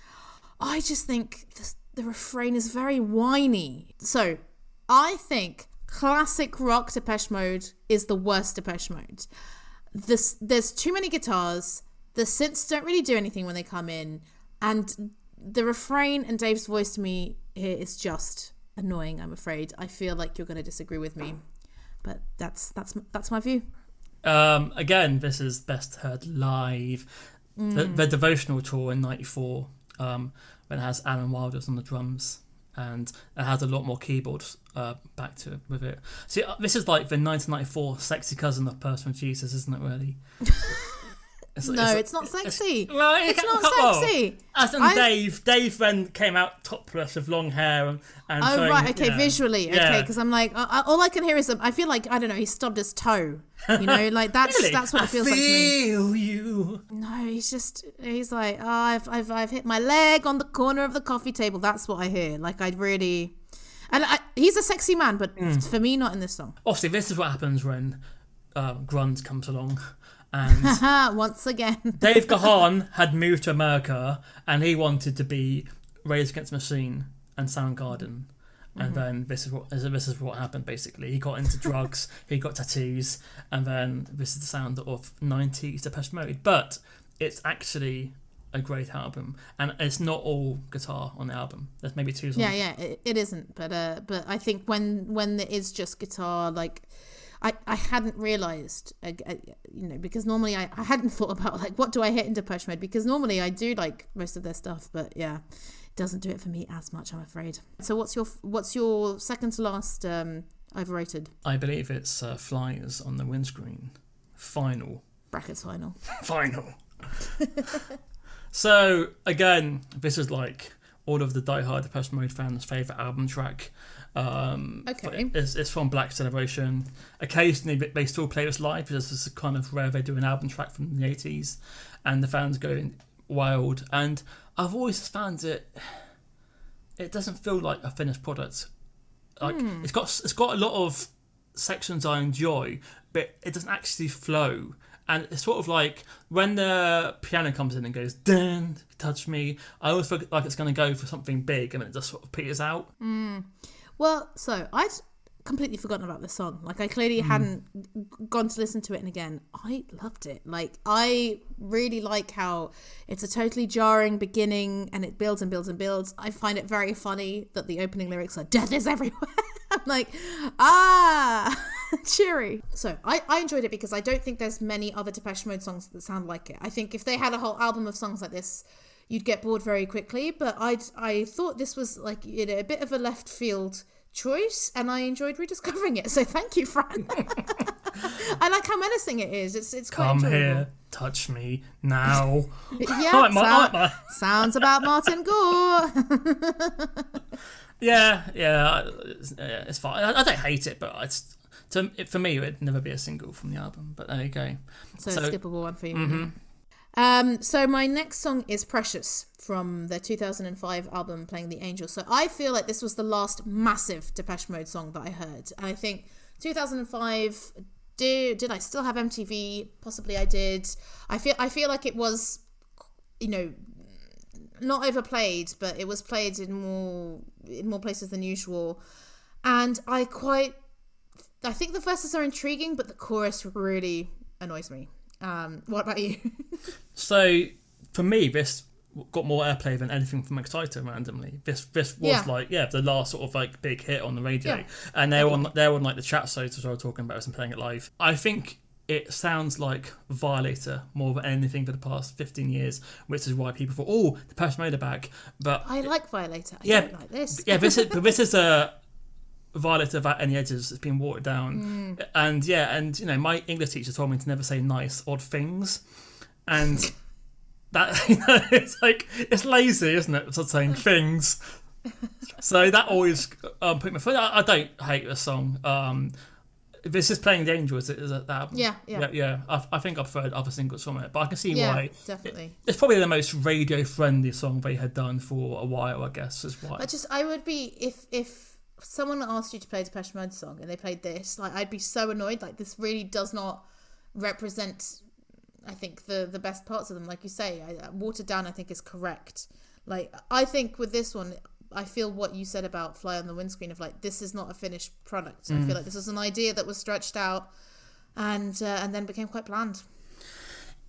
I just think the, the refrain is very whiny. So, I think classic rock Depeche Mode is the worst Depeche Mode. This there's too many guitars. The synths don't really do anything when they come in, and the refrain and Dave's voice to me here is just annoying. I'm afraid. I feel like you're going to disagree with me, but that's that's that's my view. Um, again, this is best heard live. The, the devotional tour in '94, um, when it has Alan Wilders on the drums, and it has a lot more keyboards uh, back to it with it. See, uh, this is like the 1994 sexy cousin of Personal Jesus, isn't it? Really? *laughs* It's- No, it's- it's not sexy. well, it It's not ca- well, sexy. As in I- Dave, Dave then came out topless with long hair and, and Oh showing- right, okay, yeah. visually, okay, because I'm like, uh, uh, all I can hear is, um, I feel like I don't know, he stubbed his toe, you know, *laughs* like that's Really? that's what I it feels like to me. feel you. No, he's just he's like, oh, I've I've I've hit my leg on the corner of the coffee table. That's what I hear. Like I'd really, and I, he's a sexy man, but Hmm. for me, not in this song. Obviously, this is what happens when um, grunge comes along, and *laughs* Once again, Dave Gahan had moved to America, and he wanted to be Rage Against the Machine and Soundgarden. And then this is what this is what happened. Basically, he got into *laughs* drugs, he got tattoos, and then this is the sound of '90s Depeche Mode. But it's actually a great album, and it's not all guitar on the album. There's maybe two songs. yeah, yeah, it, it isn't, but uh, but I think when when there is just guitar, like. I, I hadn't realized, uh, uh, you know, because normally I, I hadn't *laughs* thought about like what do I hit in Depeche Mode because normally I do like most of their stuff, but yeah, it doesn't do it for me as much, I'm afraid. So what's your what's your second to last um, overrated I believe it's uh, Flyers on the windscreen. Final. brackets final? *laughs* Final. so, again, this is like all of the Die-Hard Depeche Mode fans' favourite album track. Um, Okay. It's, it's from Black Celebration. Occasionally, they- still play this live because this is kind of rare they do an album track from the 80s and the fans go wild. And I've always found it, it doesn't feel like a finished product. Like it's got it's got a lot of sections I enjoy, but it doesn't actually flow. And it's sort of like when the piano comes in and goes, "Dan, touch me." I always feel like it's going to go for something big, and it just sort of peters out. Well, so I'd completely forgotten about this song. Like I clearly hadn't gone to listen to it, and again, I loved it. Like I really like how it's a totally jarring beginning, and it builds and builds and builds. I find it very funny that the opening lyrics are "Death is everywhere." *laughs* I'm like, ah, *laughs* cheery. So I, I enjoyed it because I don't think there's many other Depeche Mode songs that sound like it. I think if they had a whole album of songs like this, you'd get bored very quickly. But I I thought this was like you know a bit of a left field choice, and I enjoyed rediscovering it. So thank you, Fran. *laughs* I like how menacing it is. It's it's Come enjoyable. here, touch me now. *laughs* Yeah, like my- I sou- like my- sounds about Martin Gore. *laughs* Yeah, yeah, it's, yeah, it's fine. I, I don't hate it, but it's to, it, for me, it'd never be a single from the album. But there you go. So, So- a skippable one for you. Mm-hmm. Um, so my next song is Precious from their 2005 album Playing the Angel. So I feel like this was the last massive Depeche Mode song that I heard. And I think 2005 did did I still have MTV? Possibly I did. I feel I feel like it was, you know, not overplayed, but it was played in more in more places than usual, and I quite. I think the verses are intriguing, but the chorus really annoys me. Um, what about you? *laughs* So for me, this got more airplay than anything from Exciter randomly. This this was Yeah. like yeah the last sort of like big hit on the radio, Yeah. and they're on they're on like the chat sites as I was talking about and playing it live. I think it sounds like Violator more than anything for the past fifteen years, which is why people thought oh Depeche Mode are back. But I like Violator. I Yeah, don't like this. yeah, this is *laughs* but this is a Violator without any edges. It's been watered down, Mm. and yeah, and you know my English teacher told me to never say nice odd things, and *laughs* that *laughs* you know it's like it's lazy, isn't it? Of saying things. So that always um, put me. I, I don't hate the song. Um, this is playing the angels. Is it that? Yeah, yeah. yeah. yeah. I, I think I've heard other singles from it, but I can see Yeah, why. definitely. It's probably the most radio friendly song they had done for a while. I guess is why. I just I would be if if someone asked you to play a Depeche Mode song and they played this, like I'd be so annoyed. Like this really does not represent. I think the the best parts of them, like you say, I, watered down. I think is correct. Like I think with this one, I feel what you said about Fly on the Windscreen of like this is not a finished product. I feel like this is an idea that was stretched out, and uh, and then became quite bland.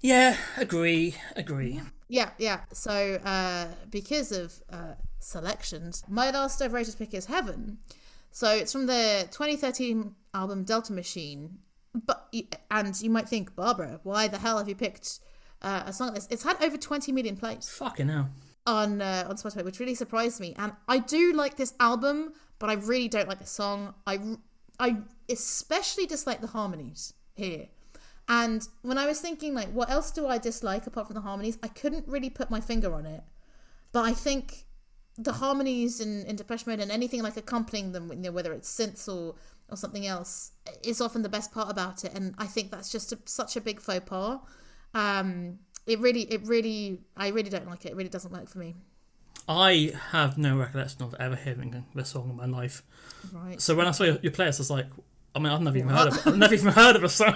Yeah, agree, agree. Yeah, yeah. So uh, because of uh, selections, my last overrated pick is Heaven. So it's from the 2013 album Delta Machine. But and you might think, Barbara, why the hell have you picked uh, a song like this? It's had over 20 million plays Fucking hell. on uh, on Spotify, which really surprised me. And I do like this album, but I really don't like the song. I I especially dislike the harmonies here. And when I was thinking, like, what else do I dislike apart from the harmonies? I couldn't really put my finger on it. But I think the harmonies in, in Depeche Mode and anything like accompanying them, you know, whether it's synths or, or something else, is often the best part about it. And I think that's just a, such a big faux pas. Um, it really, it really, I really don't like it. It really doesn't work for me. I have no recollection of ever hearing this song in my life. Right. So when I saw your, your playlist, I was like, I mean, I've never even heard of. I've never even heard of a song.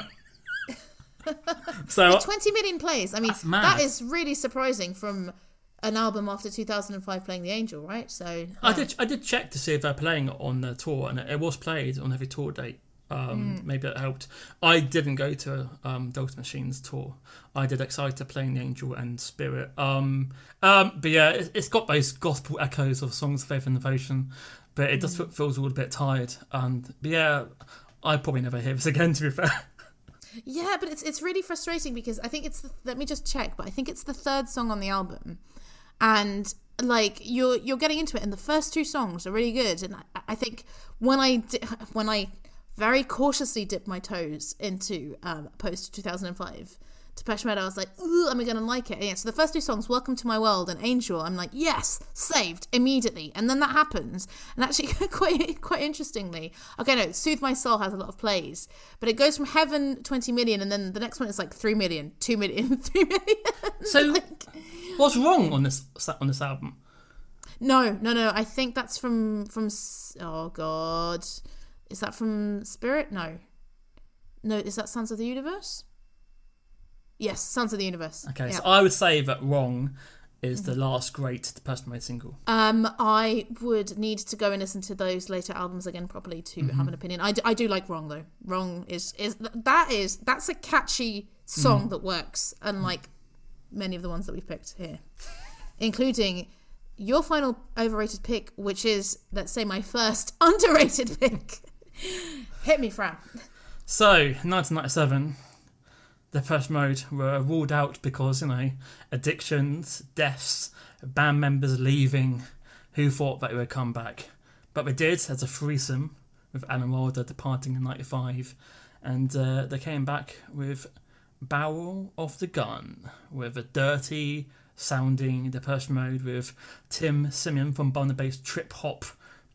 *laughs* so 20 million plays. I mean, that is really surprising from an album after 2005 playing The Angel, right? So, I did I did check to see if they're playing it on the tour, and it, was played on every tour date. Um, Hmm. Maybe that helped. I didn't go to um, Delta Machines tour. I did Exciter playing the Angel and Spirit. Um, um, but yeah, it, it's got those gospel echoes of songs of faith and devotion, but it Hmm. just feels a little bit tired. And but yeah, I probably never hear this *laughs* again. To be fair. Yeah, but it's it's really frustrating because I think it's the, let me just check, but I think it's the third song on the album, and like you're you're getting into it, and the first two songs are really good, and I, I think when I di- *laughs* when I very cautiously dipped my toes into um, post two thousand and five. Depeche Mode, I was like, Ooh, am I going to like it? And Yeah, so the first two songs, Welcome to My World and Angel, I'm like, yes, saved immediately. And then that happens. And actually, *laughs* quite quite interestingly, okay, no, Soothe My Soul has a lot of plays, but it goes from Heaven 20 million, and then the next one is like 3 million, 2 million, *laughs* 3 million. So what's wrong on this on this album? No, no, no. I think that's from from. Oh God, is that from Spirit? No, no. Is that Sounds of the Universe? Yes, Sounds of the Universe. Okay, Yeah. so I would say that wrong is the last great Depeche Mode single. Um, I would need to go and listen to those later albums again properly to Mm-hmm. have an opinion. I do, I do like Wrong though. Wrong is is that is that's a catchy Mm. song that works, unlike many of the ones that we've picked here, including your final overrated pick, which is let's say my first *laughs* underrated pick. Hit me, Fran. So, 1997, Depeche Mode were ruled out because, you know, addictions, deaths, band members leaving. Who thought that they would come back? But they did as a threesome with Alan Wilder departing in 95. And uh, they came back with Barrel of the Gun, with a dirty sounding Depeche Mode with Tim Simenon from Bomb the Bass Trip Hop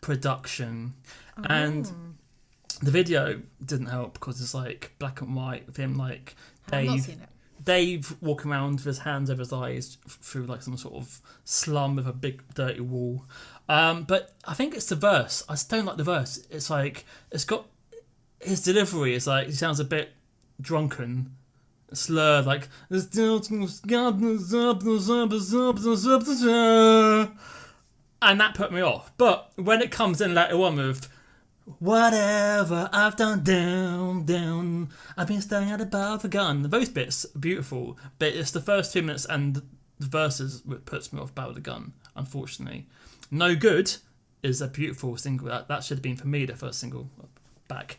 production. And the video didn't help because it's like black and white with him like Dave. Dave walking around with his hands over his eyes through like some sort of slum with a big dirty wall. Um, but I think it's the verse. I just don't like the verse. It's like it's got his delivery is like he sounds a bit drunken, slurred, like and that put me off. But when it comes in later on with whatever I've done down, down, I've been staring at a bar of a gun. Those bits beautiful, but it's the first two minutes and the verses that puts me off Barrel of a Gun, unfortunately. No Good is a beautiful single. That, that should have been for me the first single back.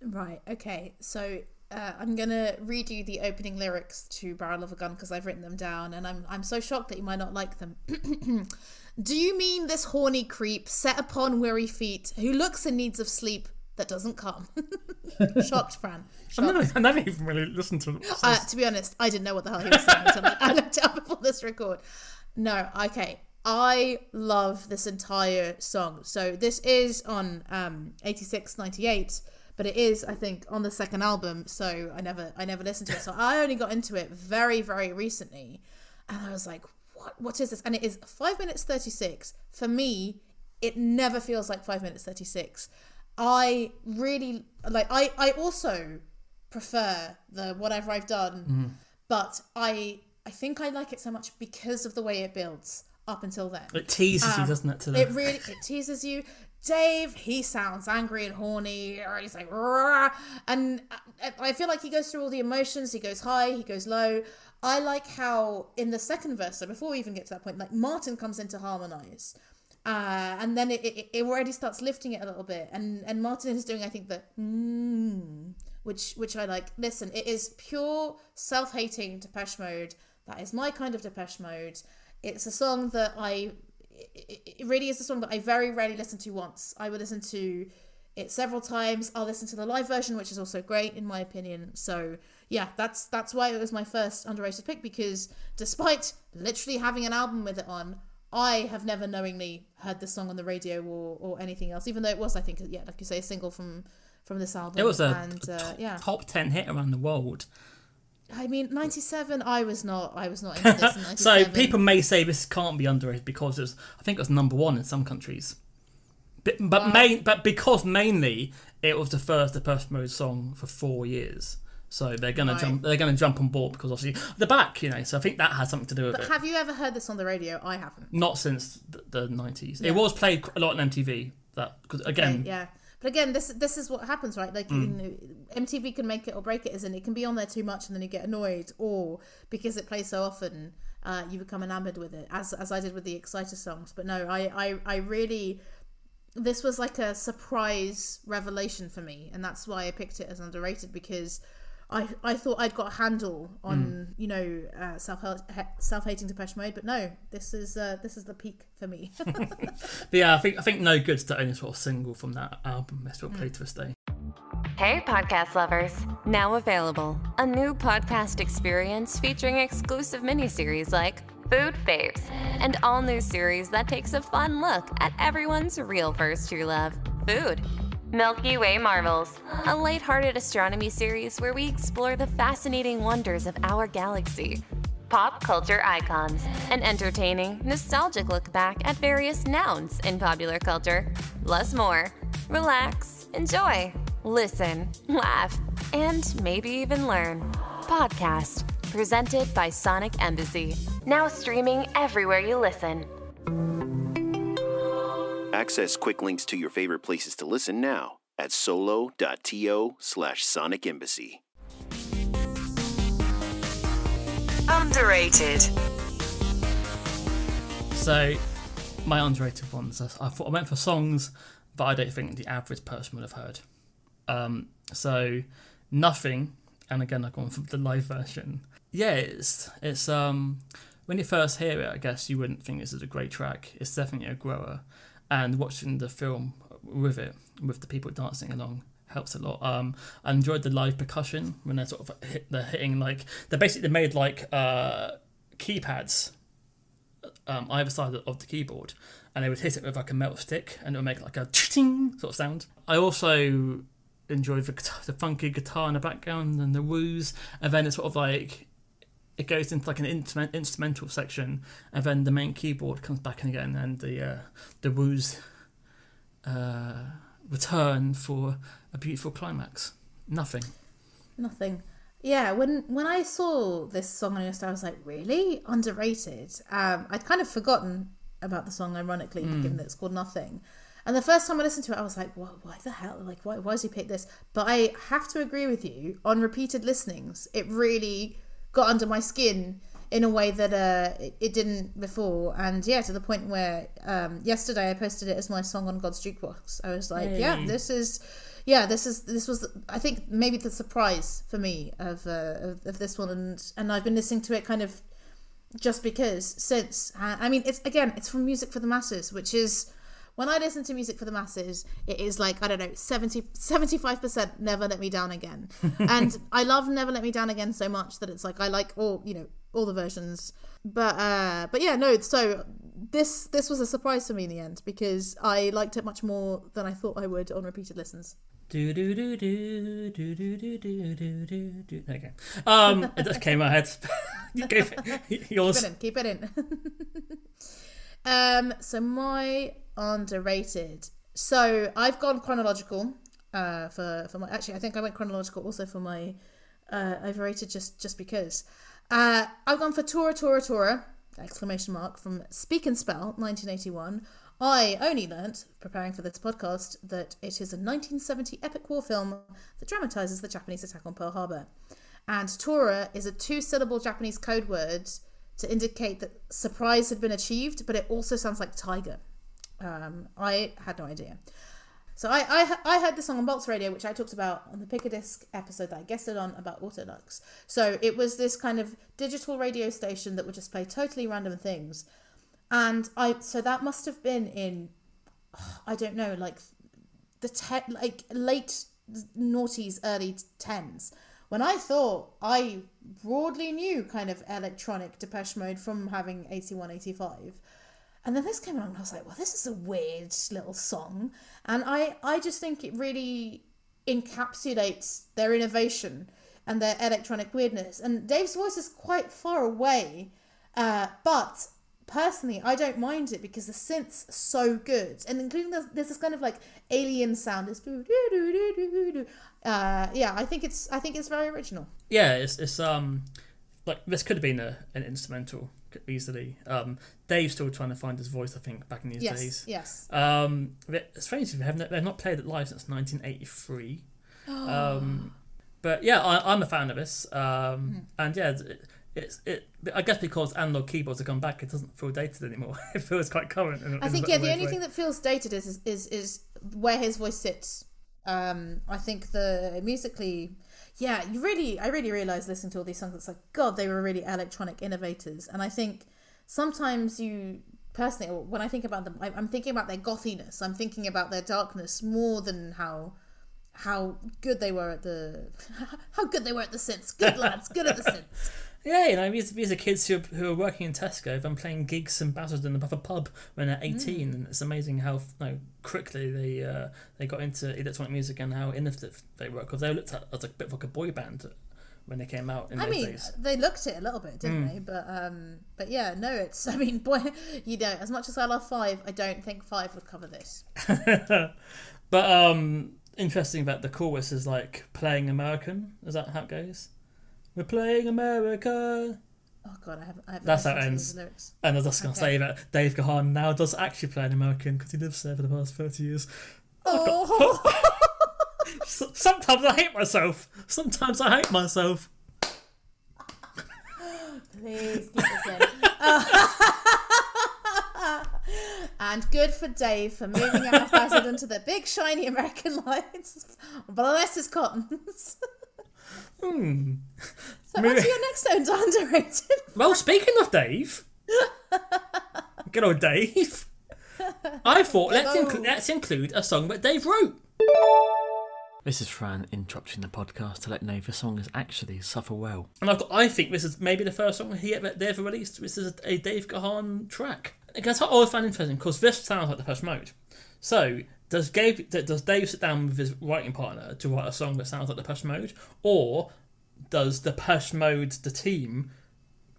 Right. Okay. So uh, I'm gonna read you the opening lyrics to "Barrel of a Gun" because I've written them down, and I'm I'm so shocked that you might not like them. *clears throat* Do you mean this horny creep set upon weary feet who looks in needs of sleep that doesn't come? *laughs* shocked, Fran. I Shocked. never, I never even really listened to it. Uh, to be honest, I didn't know what the hell he was saying until I- *laughs* I looked it up before this record. No, okay. I love this entire song. So this is on um 86 98, but it is I think on the second album, so I never I never listened to it. So I only got into it very very recently and I was like, "What what is this?" And it is 5 minutes 36. For me, it never feels like 5 minutes 36. I really like I I also prefer the whatever I've done, but I I think I like it so much because of the way it builds up until then. It teases you, Um, doesn't it? To the, It really it teases you. Dave, he sounds angry and horny, or he's like, "Rah," and I- feel like he goes through all the emotions. He goes high, he goes low. I like how in the second verse, so before we even get to that point, like Martin comes in to harmonize, uh, and then it, it, it already starts lifting it a little bit, and and Martin is doing, I think, the mm, which which I like. Listen, it is pure self-hating Depeche Mode. That is my kind of Depeche Mode. It's a song that I. It, it really is a song that I very rarely listen to once. I will listen to it several times. I'll listen to the live version, which is also great in my opinion. So yeah, that's that's why it was my first underrated pick because despite literally having an album with it on, I have never knowingly heard this song on the radio or, or anything else. Even though it was, I think, yeah, like you say, a single from from this album. it was a and uh, top, yeah. top 10 hit around the world. I mean, ninety seven. I was not. I was not into this. *laughs* In 97. So people may say this can't be underrated because it was, I think it was number one in some countries. But but, main, but because mainly it was the first Depeche Mode song for four years, so they're gonna Right. jump they're gonna jump on board because obviously the back, you know. So I think that has something to do with But it. have you ever heard this on the radio? I haven't. Not since the- nineties. Yeah. It was played a lot on MTV. That because again, Yeah. But again, this this is what happens, right? Like Mm. you know, MTV can make it or break it, isn't in it can be on there too much and then you get annoyed, or because it plays so often, uh, you become enamored with it, as as I did with the Exciter songs. But no, I I, I really this was like a surprise revelation for me, and that's why I picked it as underrated because. I, I thought I'd got a handle on you know uh, self self hating Depeche Mode, but no, this is uh, this is the peak for me. *laughs* but yeah, I think I think No Good's the only sort of single from that album that's still played to this day. Hey, podcast lovers! Now available a new podcast experience featuring exclusive miniseries like Food Faves, and all new series that takes a fun look at everyone's real first true love, food. Milky Way Marvels, a lighthearted astronomy series where we explore the fascinating wonders of our galaxy. Pop culture icons, an entertaining, nostalgic look back at various nouns in popular culture, plus more. Relax, enjoy, listen, laugh, and maybe even learn. Podcast, presented by Sonic Embassy. Now streaming everywhere you listen. Access quick links to your favorite places to listen now at solo.to slash sonic embassy. Underrated. So, my underrated ones. I I thought I went for songs that I don't think the average person would have heard. Um, so, nothing, and again I've gone for the live version. Yeah, it's it's um when you first hear it, I guess you wouldn't think this is a great track. It's definitely a grower, and watching the film with it, with the people dancing along, helps a lot. Um, I enjoyed the live percussion when they're sort of hit, they're hitting like they're basically made like uh keypads um, either side of the keyboard, and they would hit it with like a metal stick, and it would make like a ting sort of sound. I also enjoyed the, the funky guitar in the background and the woos, and then it's sort of like it goes into like an instrument, instrumental section, and then the main keyboard comes back in again, and the uh, the woos uh, return for a beautiful climax. Nothing. Nothing. Yeah, when when I saw this song on your star, I was like, really underrated. Um, I'd kind of forgotten about the song, ironically, given that it's called Nothing. And the first time I listened to it, I was like, what, why the hell? Like, why, why has he picked this? But I have to agree with you. On repeated listenings, it really got under my skin in a way that uh, it, it didn't before. And yeah, to the point where um, yesterday I posted it as my song on God's Jukebox. I was like, yeah, this is yeah this is this was i think maybe the surprise for me of, uh, of of this one and and i've been listening to it kind of just because since i mean it's again it's from music for the masses which is when i listen to music for the masses it is like i don't know 70 75% never let me down again and i love never let me down again so much that it's like i like all you know all the versions but uh but yeah no so this this was a surprise for me in the end because i liked it much more than i thought i would on repeated listens Do do do do do do do do do do do. There. Um, it just came out head. you gave it yours. Keep it in. Keep it in. um. So my underrated. So I've gone chronological. Uh, for for my actually, I think I went chronological also for my uh overrated just just because. Uh, I've gone for Tora Tora Tora exclamation mark from Speak and Spell 1981. I only learnt preparing for this podcast that it is a 1970 epic war film that dramatizes the Japanese attack on Pearl Harbor. And Tora is a two syllable Japanese code word to indicate that surprise had been achieved, but it also sounds like tiger. Um, I had no idea. So I, I I heard the song on Bolts Radio, which I talked about on the Pick a Disc episode that I guested on about Autolux. So it was this kind of digital radio station that would just play totally random things, and I so that must have been in *sighs* I don't know like the te- like late noughties, early tens. When I thought I broadly knew kind of electronic Depeche Mode from having 81, 85. And then this came along and I was like, well, this is a weird little song. And I, I just think it really encapsulates their innovation and their electronic weirdness. And Dave's voice is quite far away. Uh, but personally, I don't mind it because the synth's so good. And including there's, there's this kind of like alien sound. It's uh, yeah, I think it's I think it's very original. Yeah, it's it's um like this could have been a, an instrumental easily. Um, Dave's still trying to find his voice. I think back in these Yes, days. yes. Um, it's strange they haven't they've not played it live since 1983. *gasps* um, but yeah, I, I'm a fan of this. Um, and yeah, it, it's it. I guess because analog keyboards have come back, it doesn't feel dated anymore. *laughs* it feels quite current. In, I think yeah, the way. only thing that feels dated is is is where his voice sits. Um, I think the musically, yeah, you really, I really realized listening to all these songs. It's like God, they were really electronic innovators, and I think sometimes you personally, when I think about them, I'm thinking about their gothiness. I'm thinking about their darkness more than how how good they were at the *laughs* how good they were at the synths. Good lads, good at the synths. Yeah, you know, these, these are kids who are, who are working in Tesco and playing gigs in Basildon above a pub when they're 18, and it's amazing how you know, quickly they uh, they got into electronic music and how innovative they were, because they looked at as a bit of like a boy band when they came out in I mean, days. they looked it a little bit, didn't they? But um, but yeah, no, it's. *laughs* I mean, boy, you know, as much as I love Five, I don't think Five would cover this. *laughs* But um, interesting that the chorus is like playing American. Is that how it goes? We're playing America. Oh god, I haven't. I haven't That's how it ends. the lyrics. And I was just to Okay. say that Dave Gahan now does actually play an American because he lives there for the past 30 years. Oh, oh. S- *laughs* Sometimes I hate myself. Sometimes I hate myself. please keep this in. *laughs* and good for Dave for moving out of Basildon to the big shiny American *laughs* lights. Bless his cottons. Hmm. So on to your next owned underrated. Well, speaking of Dave, good old Dave. I thought let's, Good inclu- old. let's include a song that Dave wrote. This is Fran interrupting the podcast to let know the song is actually Suffer Well. And I've got, I think this is maybe the first song he ever, they ever released. This is a Dave Gahan track. And That's what I always find interesting because this sounds like Depeche Mode. So does Dave does Dave sit down with his writing partner to write a song that sounds like the Depeche Mode, or does Depeche Mode the team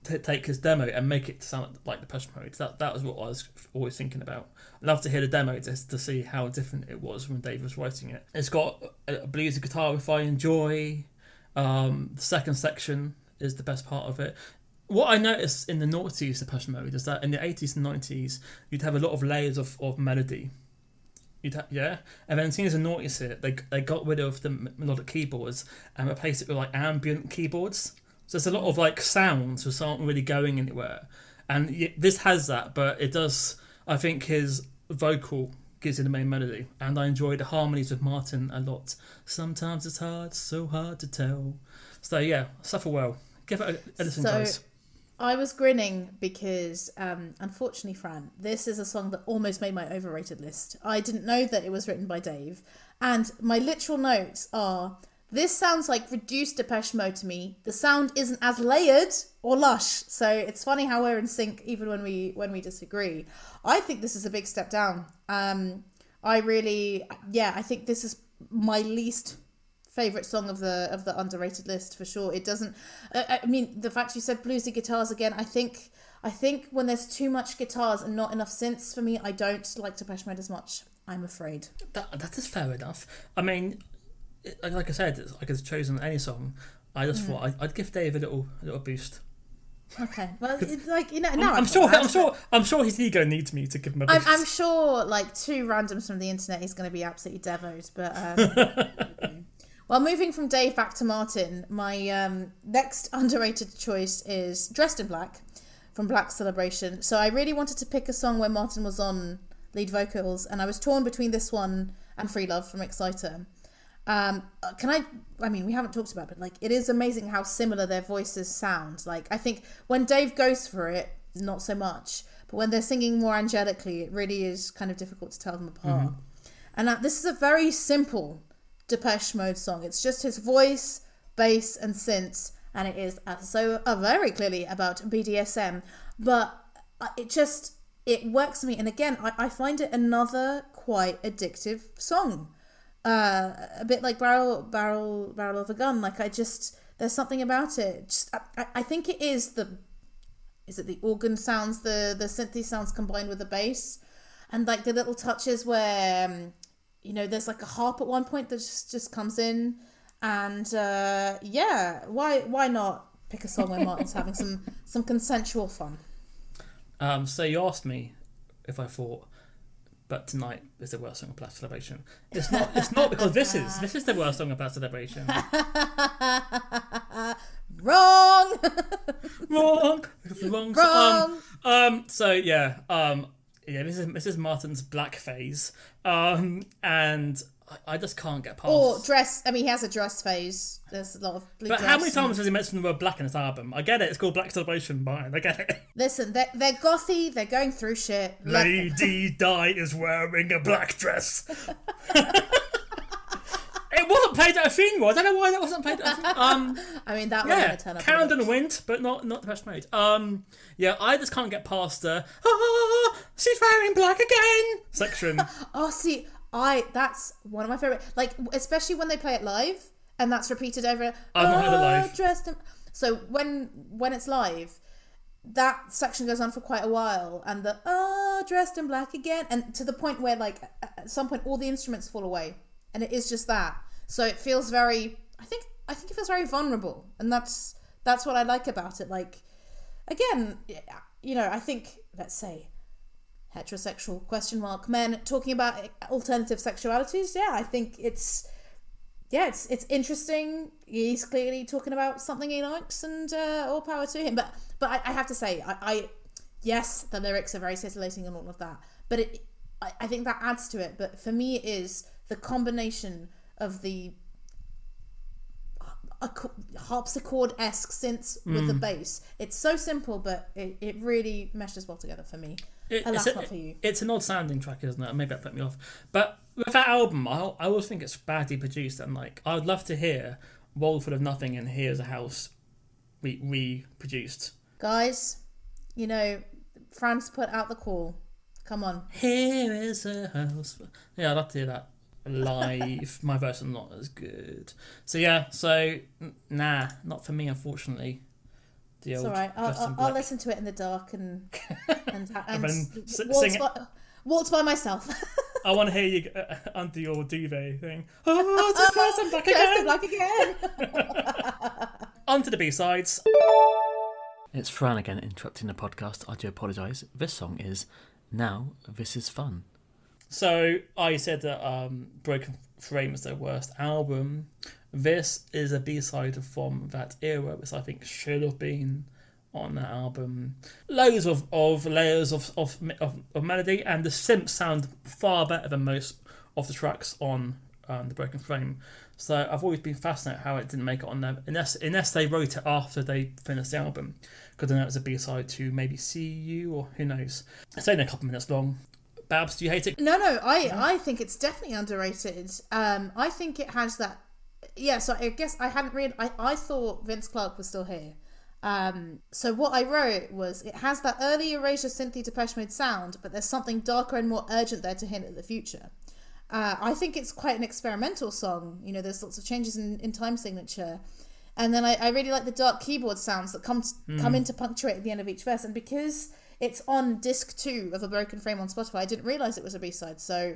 to take his demo and make it sound like Depeche Mode. That that was what I was always thinking about. I'd love to hear the demo just to see how different it was when Dave was writing it. It's got a, bluesy guitar which I enjoy. Um, the second section is the best part of it. What I noticed in the noughties Depeche Mode is that in the 80s and 90s, you'd have a lot of layers of, of melody. You'd ha- yeah, and then as soon as the noughties it, they they got rid of the melodic keyboards um, and replaced it with like ambient keyboards. So there's a lot of like sounds which aren't really going anywhere, and this has that, but it does. I think his vocal gives it the main melody, and I enjoy the harmonies with Martin a lot. Sometimes it's hard, so hard to tell. So yeah, suffer well. Give it a, a listen, So- guys. I was grinning because, um, unfortunately, Fran, this is a song that almost made my overrated list. I didn't know that it was written by Dave, and my literal notes are: "This sounds like reduced Depeche Mode to me. The sound isn't as layered or lush." So it's funny how we're in sync even when we when we disagree. I think this is a big step down. Um, I really, yeah, I think this is my least favorite song of the of the underrated list for sure. It doesn't. I, I mean, the fact you said bluesy guitars again. I think I think when there's too much guitars and not enough synths for me, I don't like Depeche Mode as much. I'm afraid. That that is fair enough. I mean, like I said, it's- I could have chosen any song. I just thought I'd, I'd give Dave a little a little boost. Okay, well, it's like you know, I'm, I'm sure. I'm sure. I'm sure his ego needs me to give him a I'm, boost. I'm sure, like two randoms from the internet, he's going to be absolutely devoed. But um, *laughs* well, moving from Dave back to Martin, my um, next *laughs* underrated choice is "Dressed in Black" from Black Celebration. So I really wanted to pick a song where Martin was on lead vocals, and I was torn between this one and "Free Love" from Exciter. Um, uh, can I? I mean, we haven't talked about, it, but like, it is amazing how similar their voices sound. Like, I think when Dave goes for it, not so much, but when they're singing more angelically, it really is kind of difficult to tell them apart. And uh, this is a very simple Depeche Mode song. It's just his voice, bass, and synths, and it is uh, so uh, very clearly about BDSM. But uh, it just it works for me. And again, I, I find it another quite addictive song uh, a bit like barrel barrel barrel of a gun. Like I just there's something about it. Just I, I- think it is the is it the organ sounds the the synthy sounds combined with the bass and like the little touches where um, you know there's like a harp at one point that just just comes in and uh, yeah why why not pick a song where *laughs* Martin's having some some consensual fun. Um, so you asked me if I thought, but tonight is the worst song of Black Celebration. It's not. It's not because this is. *laughs* This is the worst song of Black Celebration. *laughs* Wrong. wrong. Wrong. Wrong. Um, um. So yeah. Um. Yeah. This is this is Martin's black phase. Um. And I, I just can't get past. or dress. I mean, he has a dress phase. There's a lot of blue but how many times has he mentioned the word black in his album? I get it. It's called Black Celebration. Fine. I get it. *laughs* Listen, they're, they're gothy. They're going through shit. Lady Di is wearing a black dress. *laughs* it wasn't played at a funeral. I don't know why that wasn't played at a funeral. *laughs* Um, I mean, that was yeah, to turn up. And Wind, but not not the best mode. Um, yeah, I just can't get past the ah, she's wearing black again section. *laughs* Oh, see, I that's one of my favorite. Like, especially when they play it live, and that's repeated over. I've not heard it "Oh, live." Dressed in... So when when it's live, that section goes on for quite a while, and the oh, dressed in black again, and to the point where like at some point all the instruments fall away, and it is just that. So it feels very. I think I think it feels very vulnerable, and that's that's what I like about it. Like, again, you know, I think let's say heterosexual question mark men talking about alternative sexualities. Yeah i think it's yeah it's it's interesting. He's clearly talking about something he likes and uh, all power to him. But but i, I have to say I, I yes the lyrics are very titillating and all of that. But it I, I think that adds to it. But for me it is the combination of the harpsichord esque synths with the mm. bass. It's so simple, but it, it really meshes well together for me. It- Alas, it's, a- not for you. it's an odd sounding track, isn't it? Maybe that put me off. But with that album, I, I always think it's badly produced, and like I would love to hear "World Full of Nothing" and "Here's a House" re- reproduced. Guys, you know, France put out the call. Come on. Here is a house. Yeah, I'd love to hear that live. My version's not as good. So yeah, so nah, not for me, unfortunately. The It's old all right. I'll, I'll, I'll listen to it in the dark and *laughs* and, and, then s- waltz, sing it. by, waltz by myself. I want to hear you uh, under your duvet thing. *laughs* Oh, it's a in Black Dressed in again. black again. *laughs* On to the B sides. It's Fran again interrupting the podcast. I do apologise. This song is Now This Is Fun. So I said that um, Broken Frame is their worst album. This is a B side from that era, which I think should have been on that album. Loads of, of layers of, of, of, of melody, and the synths sound far better than most of the tracks on um, the Broken Frame. So I've always been fascinated how it didn't make it on there, unless, unless they wrote it after they finished the album, because know it was a B side to maybe See You or who knows. It's only a couple minutes long. Babs, do you hate it? No, no, I I think it's definitely underrated. Um, I think it has that. Yeah, so I guess I hadn't read. I I thought Vince Clarke was still here. Um, so what I wrote was it has that early Erasure synthy Depeche Mode sound, but there's something darker and more urgent there to hint at the future. Uh, I think it's quite an experimental song. You know, there's lots of changes in, in time signature. And then I, I really like the dark keyboard sounds that come come in to punctuate at the end of each verse. And because it's on disc two of a broken frame on Spotify, I didn't realize it was a B side. So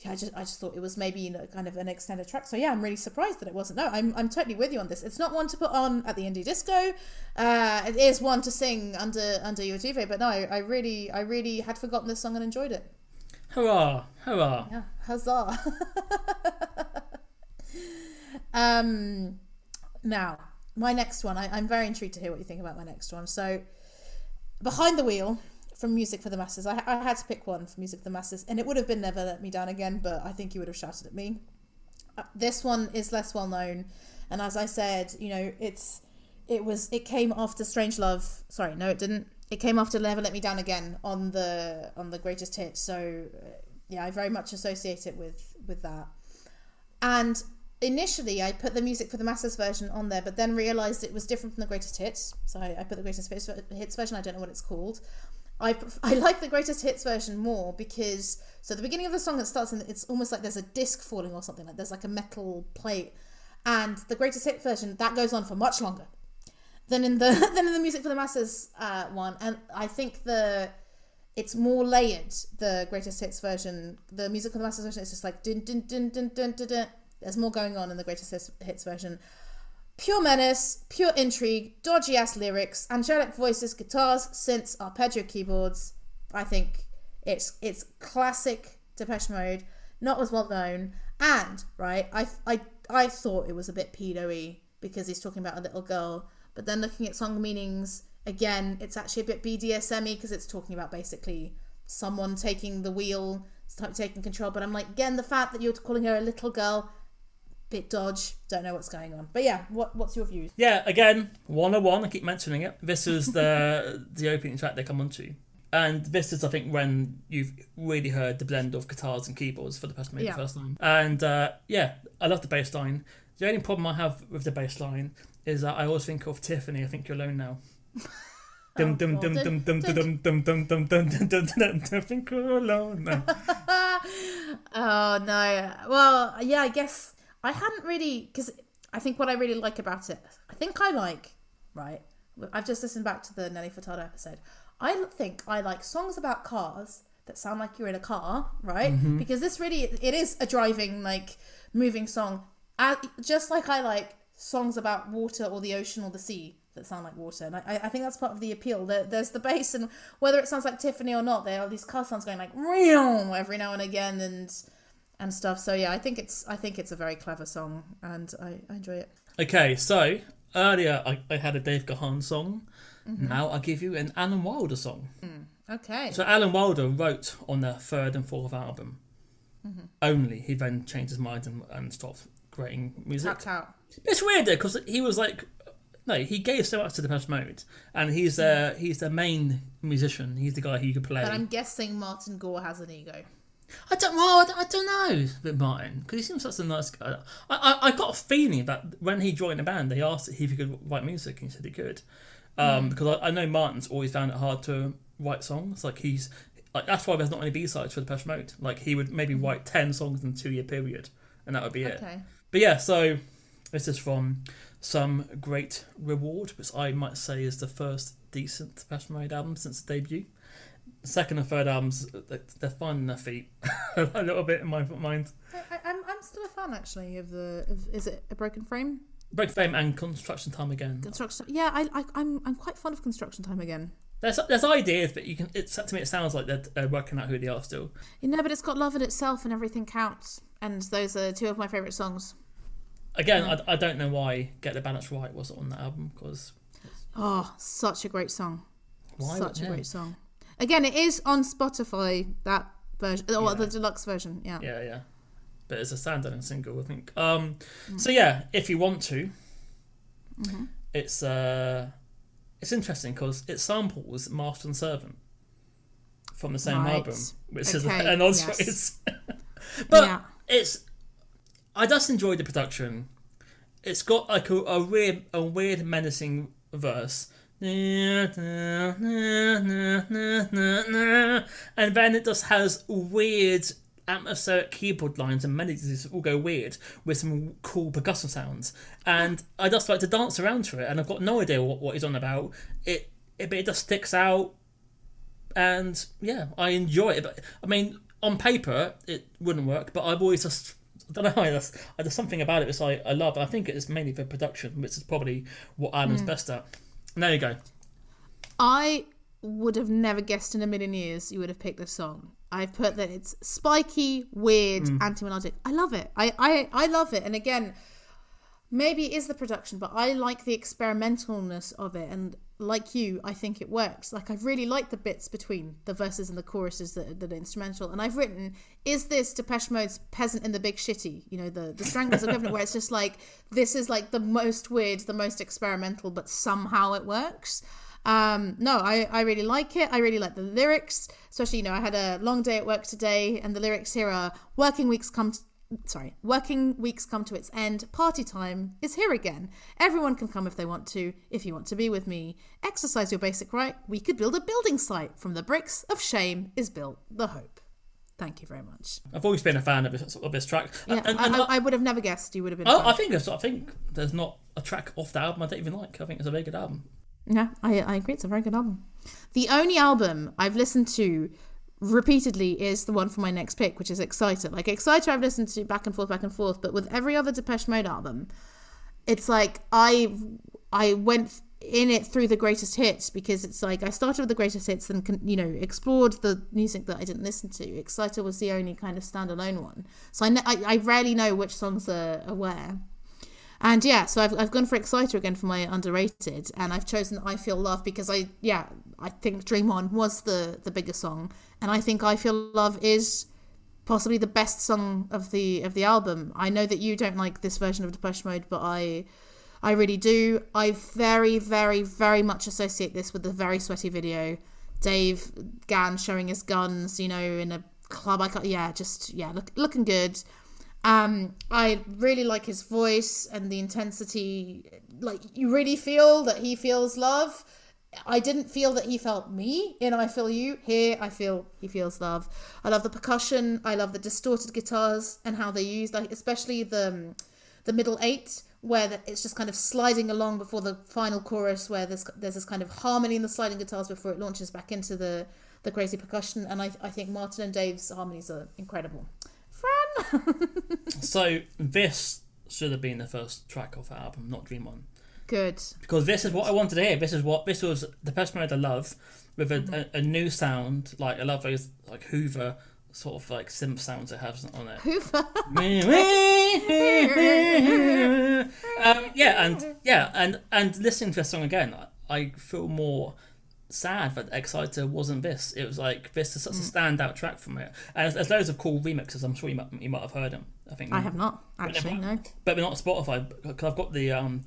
yeah, I just I just thought it was maybe you know kind of an extended track. So yeah, I'm really surprised that it wasn't. No, I'm I'm totally with you on this. It's not one to put on at the indie disco. Uh, it is one to sing under under your duvet. But no, I, I really I really had forgotten this song and enjoyed it. Hurrah! Hurrah! Yeah, huzzah. *laughs* um, now, my next one, I, I'm very intrigued to hear what you think about my next one. So, Behind the Wheel from Music for the Masses. I, I had to pick one for Music for the Masses, and it would have been Never Let Me Down Again, but I think you would have shouted at me. Uh, this one is less well known, and as I said, you know, it's it was it came after Strangelove. Sorry, no, it didn't. It came after Never Let Me Down Again on the on the Greatest Hits. So uh, yeah, I very much associate it with with that. And initially, I put the music for the masses version on there, but then realized it was different from the greatest hits. So I, I put the greatest hits, hits version. I don't know what it's called. I I like the greatest hits version more because so the beginning of the song it starts and it's almost like there's a disc falling or something like there's like a metal plate, and the greatest hit version that goes on for much longer than in the *laughs* than in the music for the masses uh, one. And I think the it's more layered. The greatest hits version, the music for the masses version, is just like dun dun dun dun dun dun. dun. There's more going on in the greatest hits, version. Pure menace, pure intrigue, dodgy ass lyrics, angelic voices, guitars, synths, arpeggio keyboards. I think it's it's classic Depeche Mode, not as well known. And right, I I I thought it was a bit pedo-y because he's talking about a little girl, but then looking at song meanings again, it's actually a bit BDSM-y because it's talking about basically someone taking the wheel, taking control. But I'm like, again, the fact that you're calling her a little girl, bit dodge. Don't know what's going on. But yeah, what what's your views? Yeah, again, 101, I keep mentioning it. This is the the opening track they come onto. And this is, I think, when you've really heard the blend of guitars and keyboards for the first, maybe Yeah. the first time. And uh, yeah, I love the bass line. The only problem I have with the bass line is that I always think of Tiffany, I think you're alone now. Dum dum dum dum dum dum dum dum dum dum dum dum I think you're alone now. Oh no. Well, yeah, I guess I hadn't really because I think what I really like about it, I think I like right. I've just listened back to the Nelly Furtado episode. I think I like songs about cars that sound like you're in a car, right? Mm-hmm. Because this really it is a driving like moving song, just like I like songs about water or the ocean or the sea that sound like water. And I, I think that's part of the appeal. There, there's the bass, and whether it sounds like Tiffany or not, there are these car sounds going like real every now and again, and and stuff. So yeah, I think it's I think it's a very clever song, and I, I enjoy it. Okay, so earlier I, I had a Dave Gahan song. Mm-hmm. Now I'll give you an Alan Wilder song. Okay. So Alan Wilder wrote on their third and fourth album. Mm-hmm. Only he then changed his mind and, and stopped creating music. Tapped out. It's weird though because he was like, no, he gave so much to the Depeche Mode, and he's uh, he's the main musician. He's the guy who could play. But I'm guessing Martin Gore has an ego. I don't know. I don't, know with Martin because he seems such a nice guy. I, I I got a feeling that when he joined the band, they asked if he could write music, and he said he could. Um, Because I, I know Martin's always found it hard to write songs. Like he's like that's why there's not any B sides for Depeche Mode. Like he would maybe write ten songs in a two year period, and that would be it. But yeah, so this is from some great reward, which I might say is the first decent Depeche Mode album since the debut. Second and third albums, they're finding their feet *laughs* a little bit in my mind. I, I'm I'm still a fan actually of the. Of, is it a broken frame? Broken Frame and Construction Time again. Construction. Yeah, I, I I'm I'm quite fond of construction time again. There's there's ideas, but you can. It's to me, it sounds like they're, they're working out who they are still. You know, but it's got love in itself, and everything counts. And those are two of my favorite songs. Again, I, I don't know why Get the Balance Right wasn't on that album because Oh, such a great song. Why- Such yeah. a great song. Again, it is on Spotify that version, or Yeah. the deluxe version. Yeah. yeah, yeah. But it's a standalone single, I think. Um, so yeah, if you want to, it's uh, it's interesting because it samples Master and Servant from the same Right. album, which is Okay, *laughs* an odd yes. choice. *laughs* but Yeah. it's I just enjoyed the production. It's got like a, a weird a weird menacing verse. And then it just has weird atmospheric keyboard lines and melodies that all go weird with some cool percussion sounds. And I just like to dance around to it and I've got no idea what, what he's on about. It, it but it just sticks out and yeah, I enjoy it. But I mean, on paper, it wouldn't work. But I've always just I don't know. *laughs* I just, there's something about it which I, I love. And I think it's mainly for production, which is probably what Adam's hmm. best at. And there you go. I would have never guessed in a million years you would have picked this song. I've put that it's spiky, weird, Mm. anti-melodic. I love it. I, I I love it. And again, maybe it is the production, but I like the experimentalness of it. And like you, I think it works. Like I've really liked the bits between the verses and the choruses that, that are instrumental. And I've written, is this Depeche Mode's "Peasant in the Big Shitty"? You know, the the Stranglers equivalent, where it's just like this is like the most weird, the most experimental, but somehow it works. Um, no, I, I really like it. I really like the lyrics, especially, you know, I had a long day at work today, and the lyrics here are working weeks come sorry, working weeks come to its end. Party time is here again. Everyone can come if they want to, if you want to be with me. Exercise your basic right. We could build a building site. From the bricks of shame is built the hope. Thank you very much. I've always been a fan of this, of this track. Yeah, and, and I, I, I, would have never guessed you would have been. I, oh, fan. I think there's, I think there's not a track off the album I don't even like. I think it's a very good album. Yeah, I, I agree. It's a very good album. The only album I've listened to repeatedly is the one for my next pick, which is Exciter. Like Exciter, I've listened to back and forth, back and forth, but with every other Depeche Mode album, it's like I I went in it through the greatest hits because it's like I started with the greatest hits and you know explored the music that I didn't listen to. Exciter was the only kind of standalone one, so I, kn- I, I rarely know which songs are, are where. And yeah, so I've, I've gone for Exciter again for my underrated, and I've chosen I Feel Love because I yeah I think Dream On was the the bigger song, and I think I Feel Love is possibly the best song of the of the album. I know that you don't like this version of Depeche Mode, but I I really do. I very very very much associate this with the very sweaty video, Dave Gahan showing his guns, you know, in a club. I can't, yeah, just yeah, look, looking good. Um, I really like his voice and the intensity. Like you really feel that he feels love. I didn't feel that he felt me in I Feel You. Here, I feel he feels love. I love the percussion. I love the distorted guitars and how they use, like especially the um, the middle eight, where it's just kind of sliding along before the final chorus, where there's there's this kind of harmony in the sliding guitars before it launches back into the the crazy percussion. And I I think Martin and Dave's harmonies are incredible. Fran, *laughs* So this should have been the first track off the album, not Dream On. Good. because this is what I wanted to hear. This is what this was the Depeche Mode I love with a, a, a new sound. Like I love those like Hoover sort of like synth sounds it has on it. Hoover. *laughs* um, yeah, and yeah, and and listening to this song again, I, I feel more sad that Exciter wasn't this. It was like this is such a standout track from it, and there's, loads of cool remixes. I'm sure you might you might have heard them. I think I have not actually. No. but we're not on Spotify because I've got the um,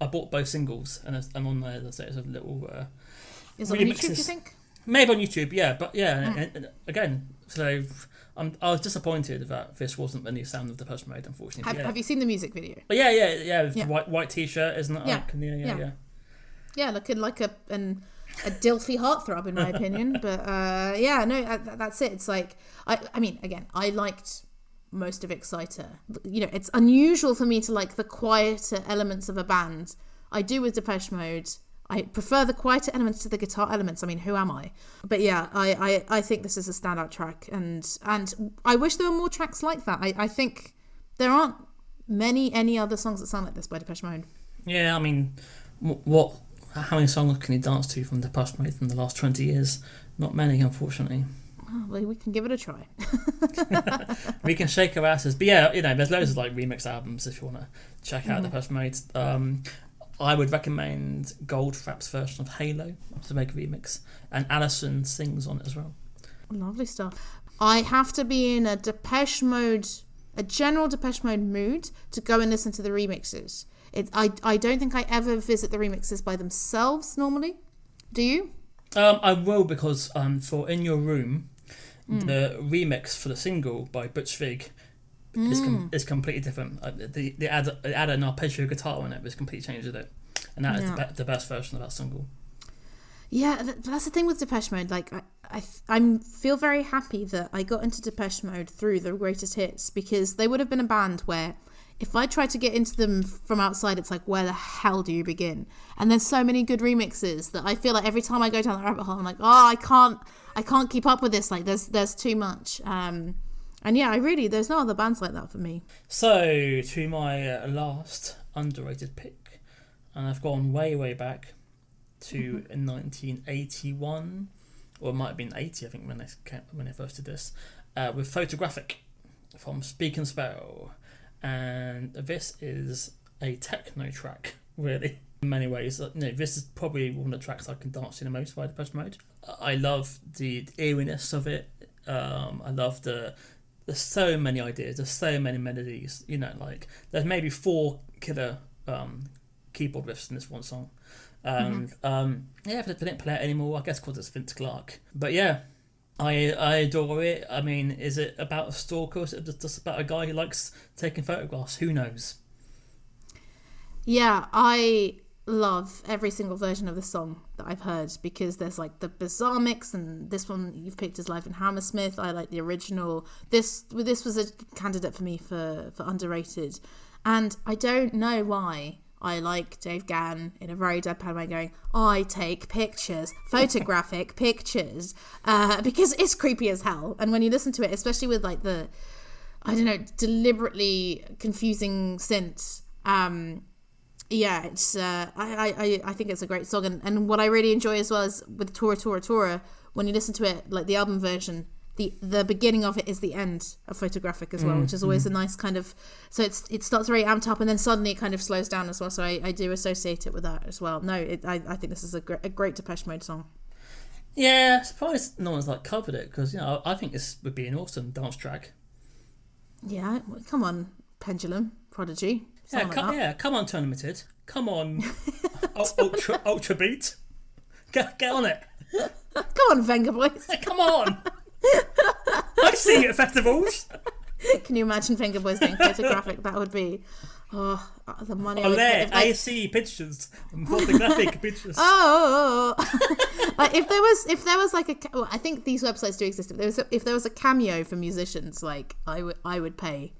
I bought both singles and and on there there's, there's a little uh, Is it on YouTube? Do you think? maybe on YouTube, yeah, but yeah, Hmm. and, and again, so I'm, I was disappointed that this wasn't the new sound of the Depeche Mode, unfortunately. Have, yeah. have you seen the music video? But yeah, yeah, yeah, Yeah. white white t-shirt, isn't it? Yeah. Like, yeah, yeah, Yeah. yeah. Looking like a an a Dilfy heartthrob in my *laughs* opinion. But uh, yeah, no, uh, th- that's it. It's like I I mean, again, I liked most of Exciter. You know, it's unusual for me to like the quieter elements of a band. I do with Depeche Mode. I prefer the quieter elements to the guitar elements. I mean, who am I? But yeah, I, I, I think this is a standout track, and and I wish there were more tracks like that. I, I think there aren't many any other songs that sound like this by Depeche Mode. Yeah, I mean, what? How many songs can you dance to from Depeche Mode from the last twenty years? Not many, unfortunately. Oh, well, we can give it a try. *laughs* we can shake our asses, but yeah, you know, there's loads of like remix albums if you want to check out mm. Depeche Mode. Um, I would recommend Goldfrapp's version of Halo to make a remix, and Alison sings on it as well. Lovely stuff. I have to be in a Depeche Mode, a general Depeche Mode mood to go and listen to the remixes. It, I, I don't think I ever visit the remixes by themselves normally. Do you? Um, I will because um, for In Your Room, mm. the remix for the single by Butch Vig mm. is, com- is completely different. Uh, they, they, add, add an arpeggio guitar in it, it's completely changed it. And that yeah. is the, be- the, best version of that single. Yeah, that's the thing with Depeche Mode. Like, I, I, I'm feel very happy that I got into Depeche Mode through the greatest hits because they would have been a band where if I try to get into them from outside, it's like, where the hell do you begin? And there's so many good remixes that I feel like every time I go down the rabbit hole, I'm like, oh, I can't, I can't keep up with this. Like, there's, there's too much. Um, and yeah, I really, there's no other bands like that for me. So to my uh, last underrated pick, and I've gone way, way back to 1981, mm-hmm. or it might have been 80, I think, when I when I first did this, uh, with Photographic from Speak and Spell and this is a techno track, really. In many ways, you know, this is probably one of the tracks I can dance to the most by Depeche Mode. I love the eeriness of it. Um, I love the there's so many ideas. There's so many melodies. You know, like there's maybe four killer um, keyboard riffs in this one song. And mm-hmm. um, yeah, they didn't play it anymore. I guess because it's Vince Clarke. But yeah, I I adore it. I mean, is it about a stalker? Is it just about a guy who likes taking photographs? Who knows? Yeah, I love every single version of the song that I've heard because there's like the bizarre mix and this one you've picked is live in Hammersmith. I like the original. This this was a candidate for me for for underrated, and I don't know why I like Dave Gahan in a very deadpan way going, I take pictures, photographic *laughs* pictures, uh, because it's creepy as hell. And when you listen to it, especially with like the, I don't know, deliberately confusing synths, um, yeah, it's uh, I, I I think it's a great song, and, and what I really enjoy as well is with Tora Tora Tora when you listen to it like the album version, the the beginning of it is the end of photographic as well, mm, which is always mm. a nice kind of so it's it starts very amped up and then suddenly it kind of slows down as well. So I, I do associate it with that as well. No, it, I I think this is a great a great Depeche Mode song. Yeah, surprised no one's like covered it because you know I think this would be an awesome dance track. Yeah, come on, Pendulum, Prodigy. Yeah, like yeah, come on, Tournimented. Come on, *laughs* ultra ultra beat. Get get on it. *laughs* come on, Vengaboys. come on. *laughs* I see it at festivals. *laughs* Can you imagine Vengaboys doing photographic? That would be oh the money. Oh, there, I, I see pictures, photographic *laughs* pictures. Oh, *laughs* like if there was, if there was like a, well, I think these websites do exist. If there was, a, if there was a cameo for musicians, like I would, I would pay,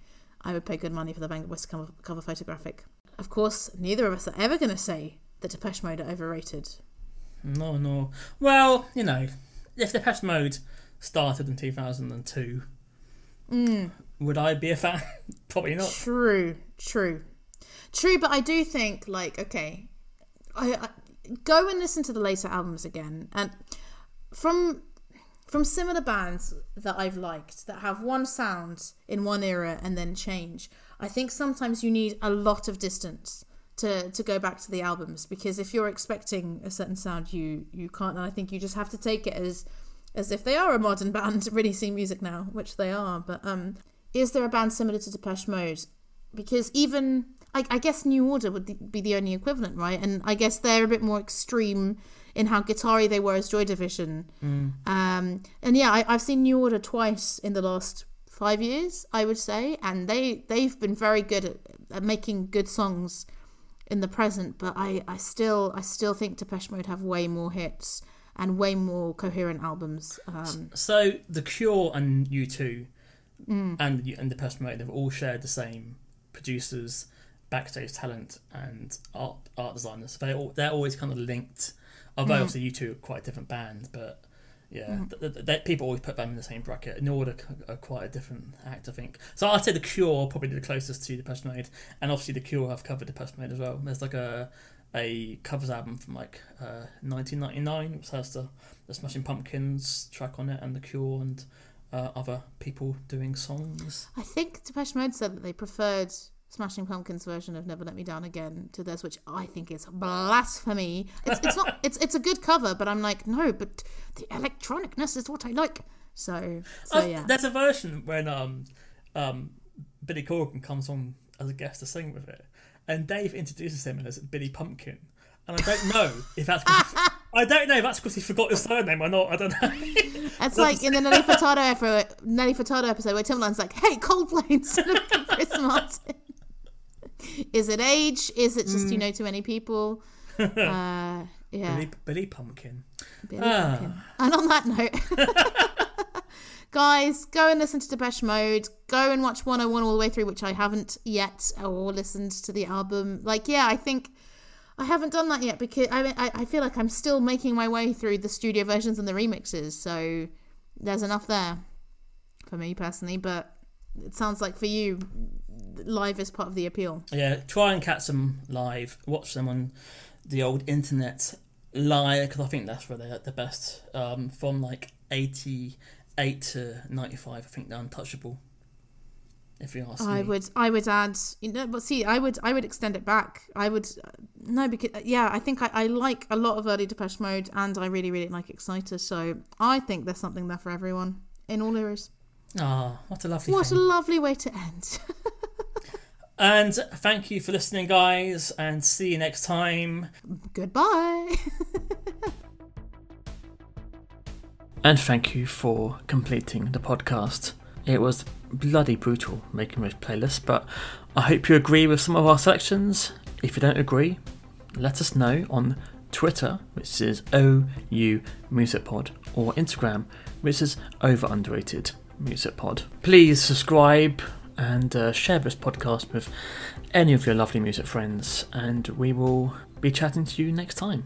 I would pay good money for the Vengaboys to cover, cover photographic. Of course, neither of us are ever going to say that Depeche Mode are overrated. No, no. Well, you know, if Depeche Mode started in 2002, mm. would I be a fan? *laughs* Probably not. True, true, true. But I do think, like, okay, I, I go and listen to the later albums again, and from from similar bands that I've liked that have one sound in one era and then change. I think sometimes you need a lot of distance to to go back to the albums because if you're expecting a certain sound, you you can't. And I think you just have to take it as as if they are a modern band releasing music now, which they are. But um, is there a band similar to Depeche Mode? Because even I, I guess New Order would be the only equivalent, right? And I guess they're a bit more extreme in how guitar they were as Joy Division. Mm. Um, and yeah, I, I've seen New Order twice in the last five years, I would say, and they they've been very good at, at making good songs in the present. But I, I still I still think Depeche Mode have way more hits and way more coherent albums. Um, so The Cure and U2 Mm. and the- and Depeche Mode they've all shared the same producers, backstage talent, and art art designers. They all they're always kind of linked. Although Mm. obviously U2 are quite a different band, but yeah, th- th- th- people always put them in the same bracket. Nor are are quite a different act, I think. So I'd say the Cure probably the closest to the Depeche Mode, and obviously the Cure have covered the Depeche Mode as well. There's like a a covers album from like uh, 1999, which has the, the Smashing Pumpkins track on it, and the Cure and uh, other people doing songs. I think Depeche Mode said that they preferred Smashing Pumpkins' version of "Never Let Me Down Again" to theirs, which I think is blasphemy. It's, it's not. It's it's a good cover, but I'm like, no, but the electronicness is what I like. So so Oh, yeah. There's a version when um um Billy Corgan comes on as a guest to sing with it, and Dave introduces him as Billy Pumpkin, and I don't know if that's 'cause he- *laughs* I don't know if that's because he forgot his surname or not. I don't know. It's like in the Nelly Furtado episode, Nelly Furtado episode where Timbaland's like, "Hey, Coldplay instead of Chris *laughs* Martin." Is it age? Is it just you know too many people? *laughs* Uh, yeah, Billy, Billy Pumpkin. Billy Ah. Pumpkin. And on that note, guys, go and listen to Depeche Mode. Go and watch 101 all the way through, which I haven't yet, or listened to the album. Like, yeah, I think I haven't done that yet because I, I I feel like I'm still making my way through the studio versions and the remixes. So there's enough there for me personally, but it sounds like for you, live is part of the appeal. Yeah, try and catch them live. Watch them on the old internet live because I think that's where they're the best. Um, from like eighty eight to ninety five, I think they're untouchable. If you ask I me. would, I would add, you know, but see, I would, I would extend it back. I would, uh, no, because yeah, I think I, I like a lot of early Depeche Mode, and I really, really like Exciter. So I think there's something there for everyone in all eras. Ah, what a lovely What a lovely way to end. *laughs* And thank you for listening, guys, and see you next time. Goodbye. *laughs* And thank you for completing the podcast. It was bloody brutal making this playlist, but I hope you agree with some of our selections. If you don't agree, let us know on Twitter, which is OU Music Pod, or Instagram, which is Over Underrated Music Pod. Please subscribe and uh, share this podcast with any of your lovely music friends, and we will be chatting to you next time.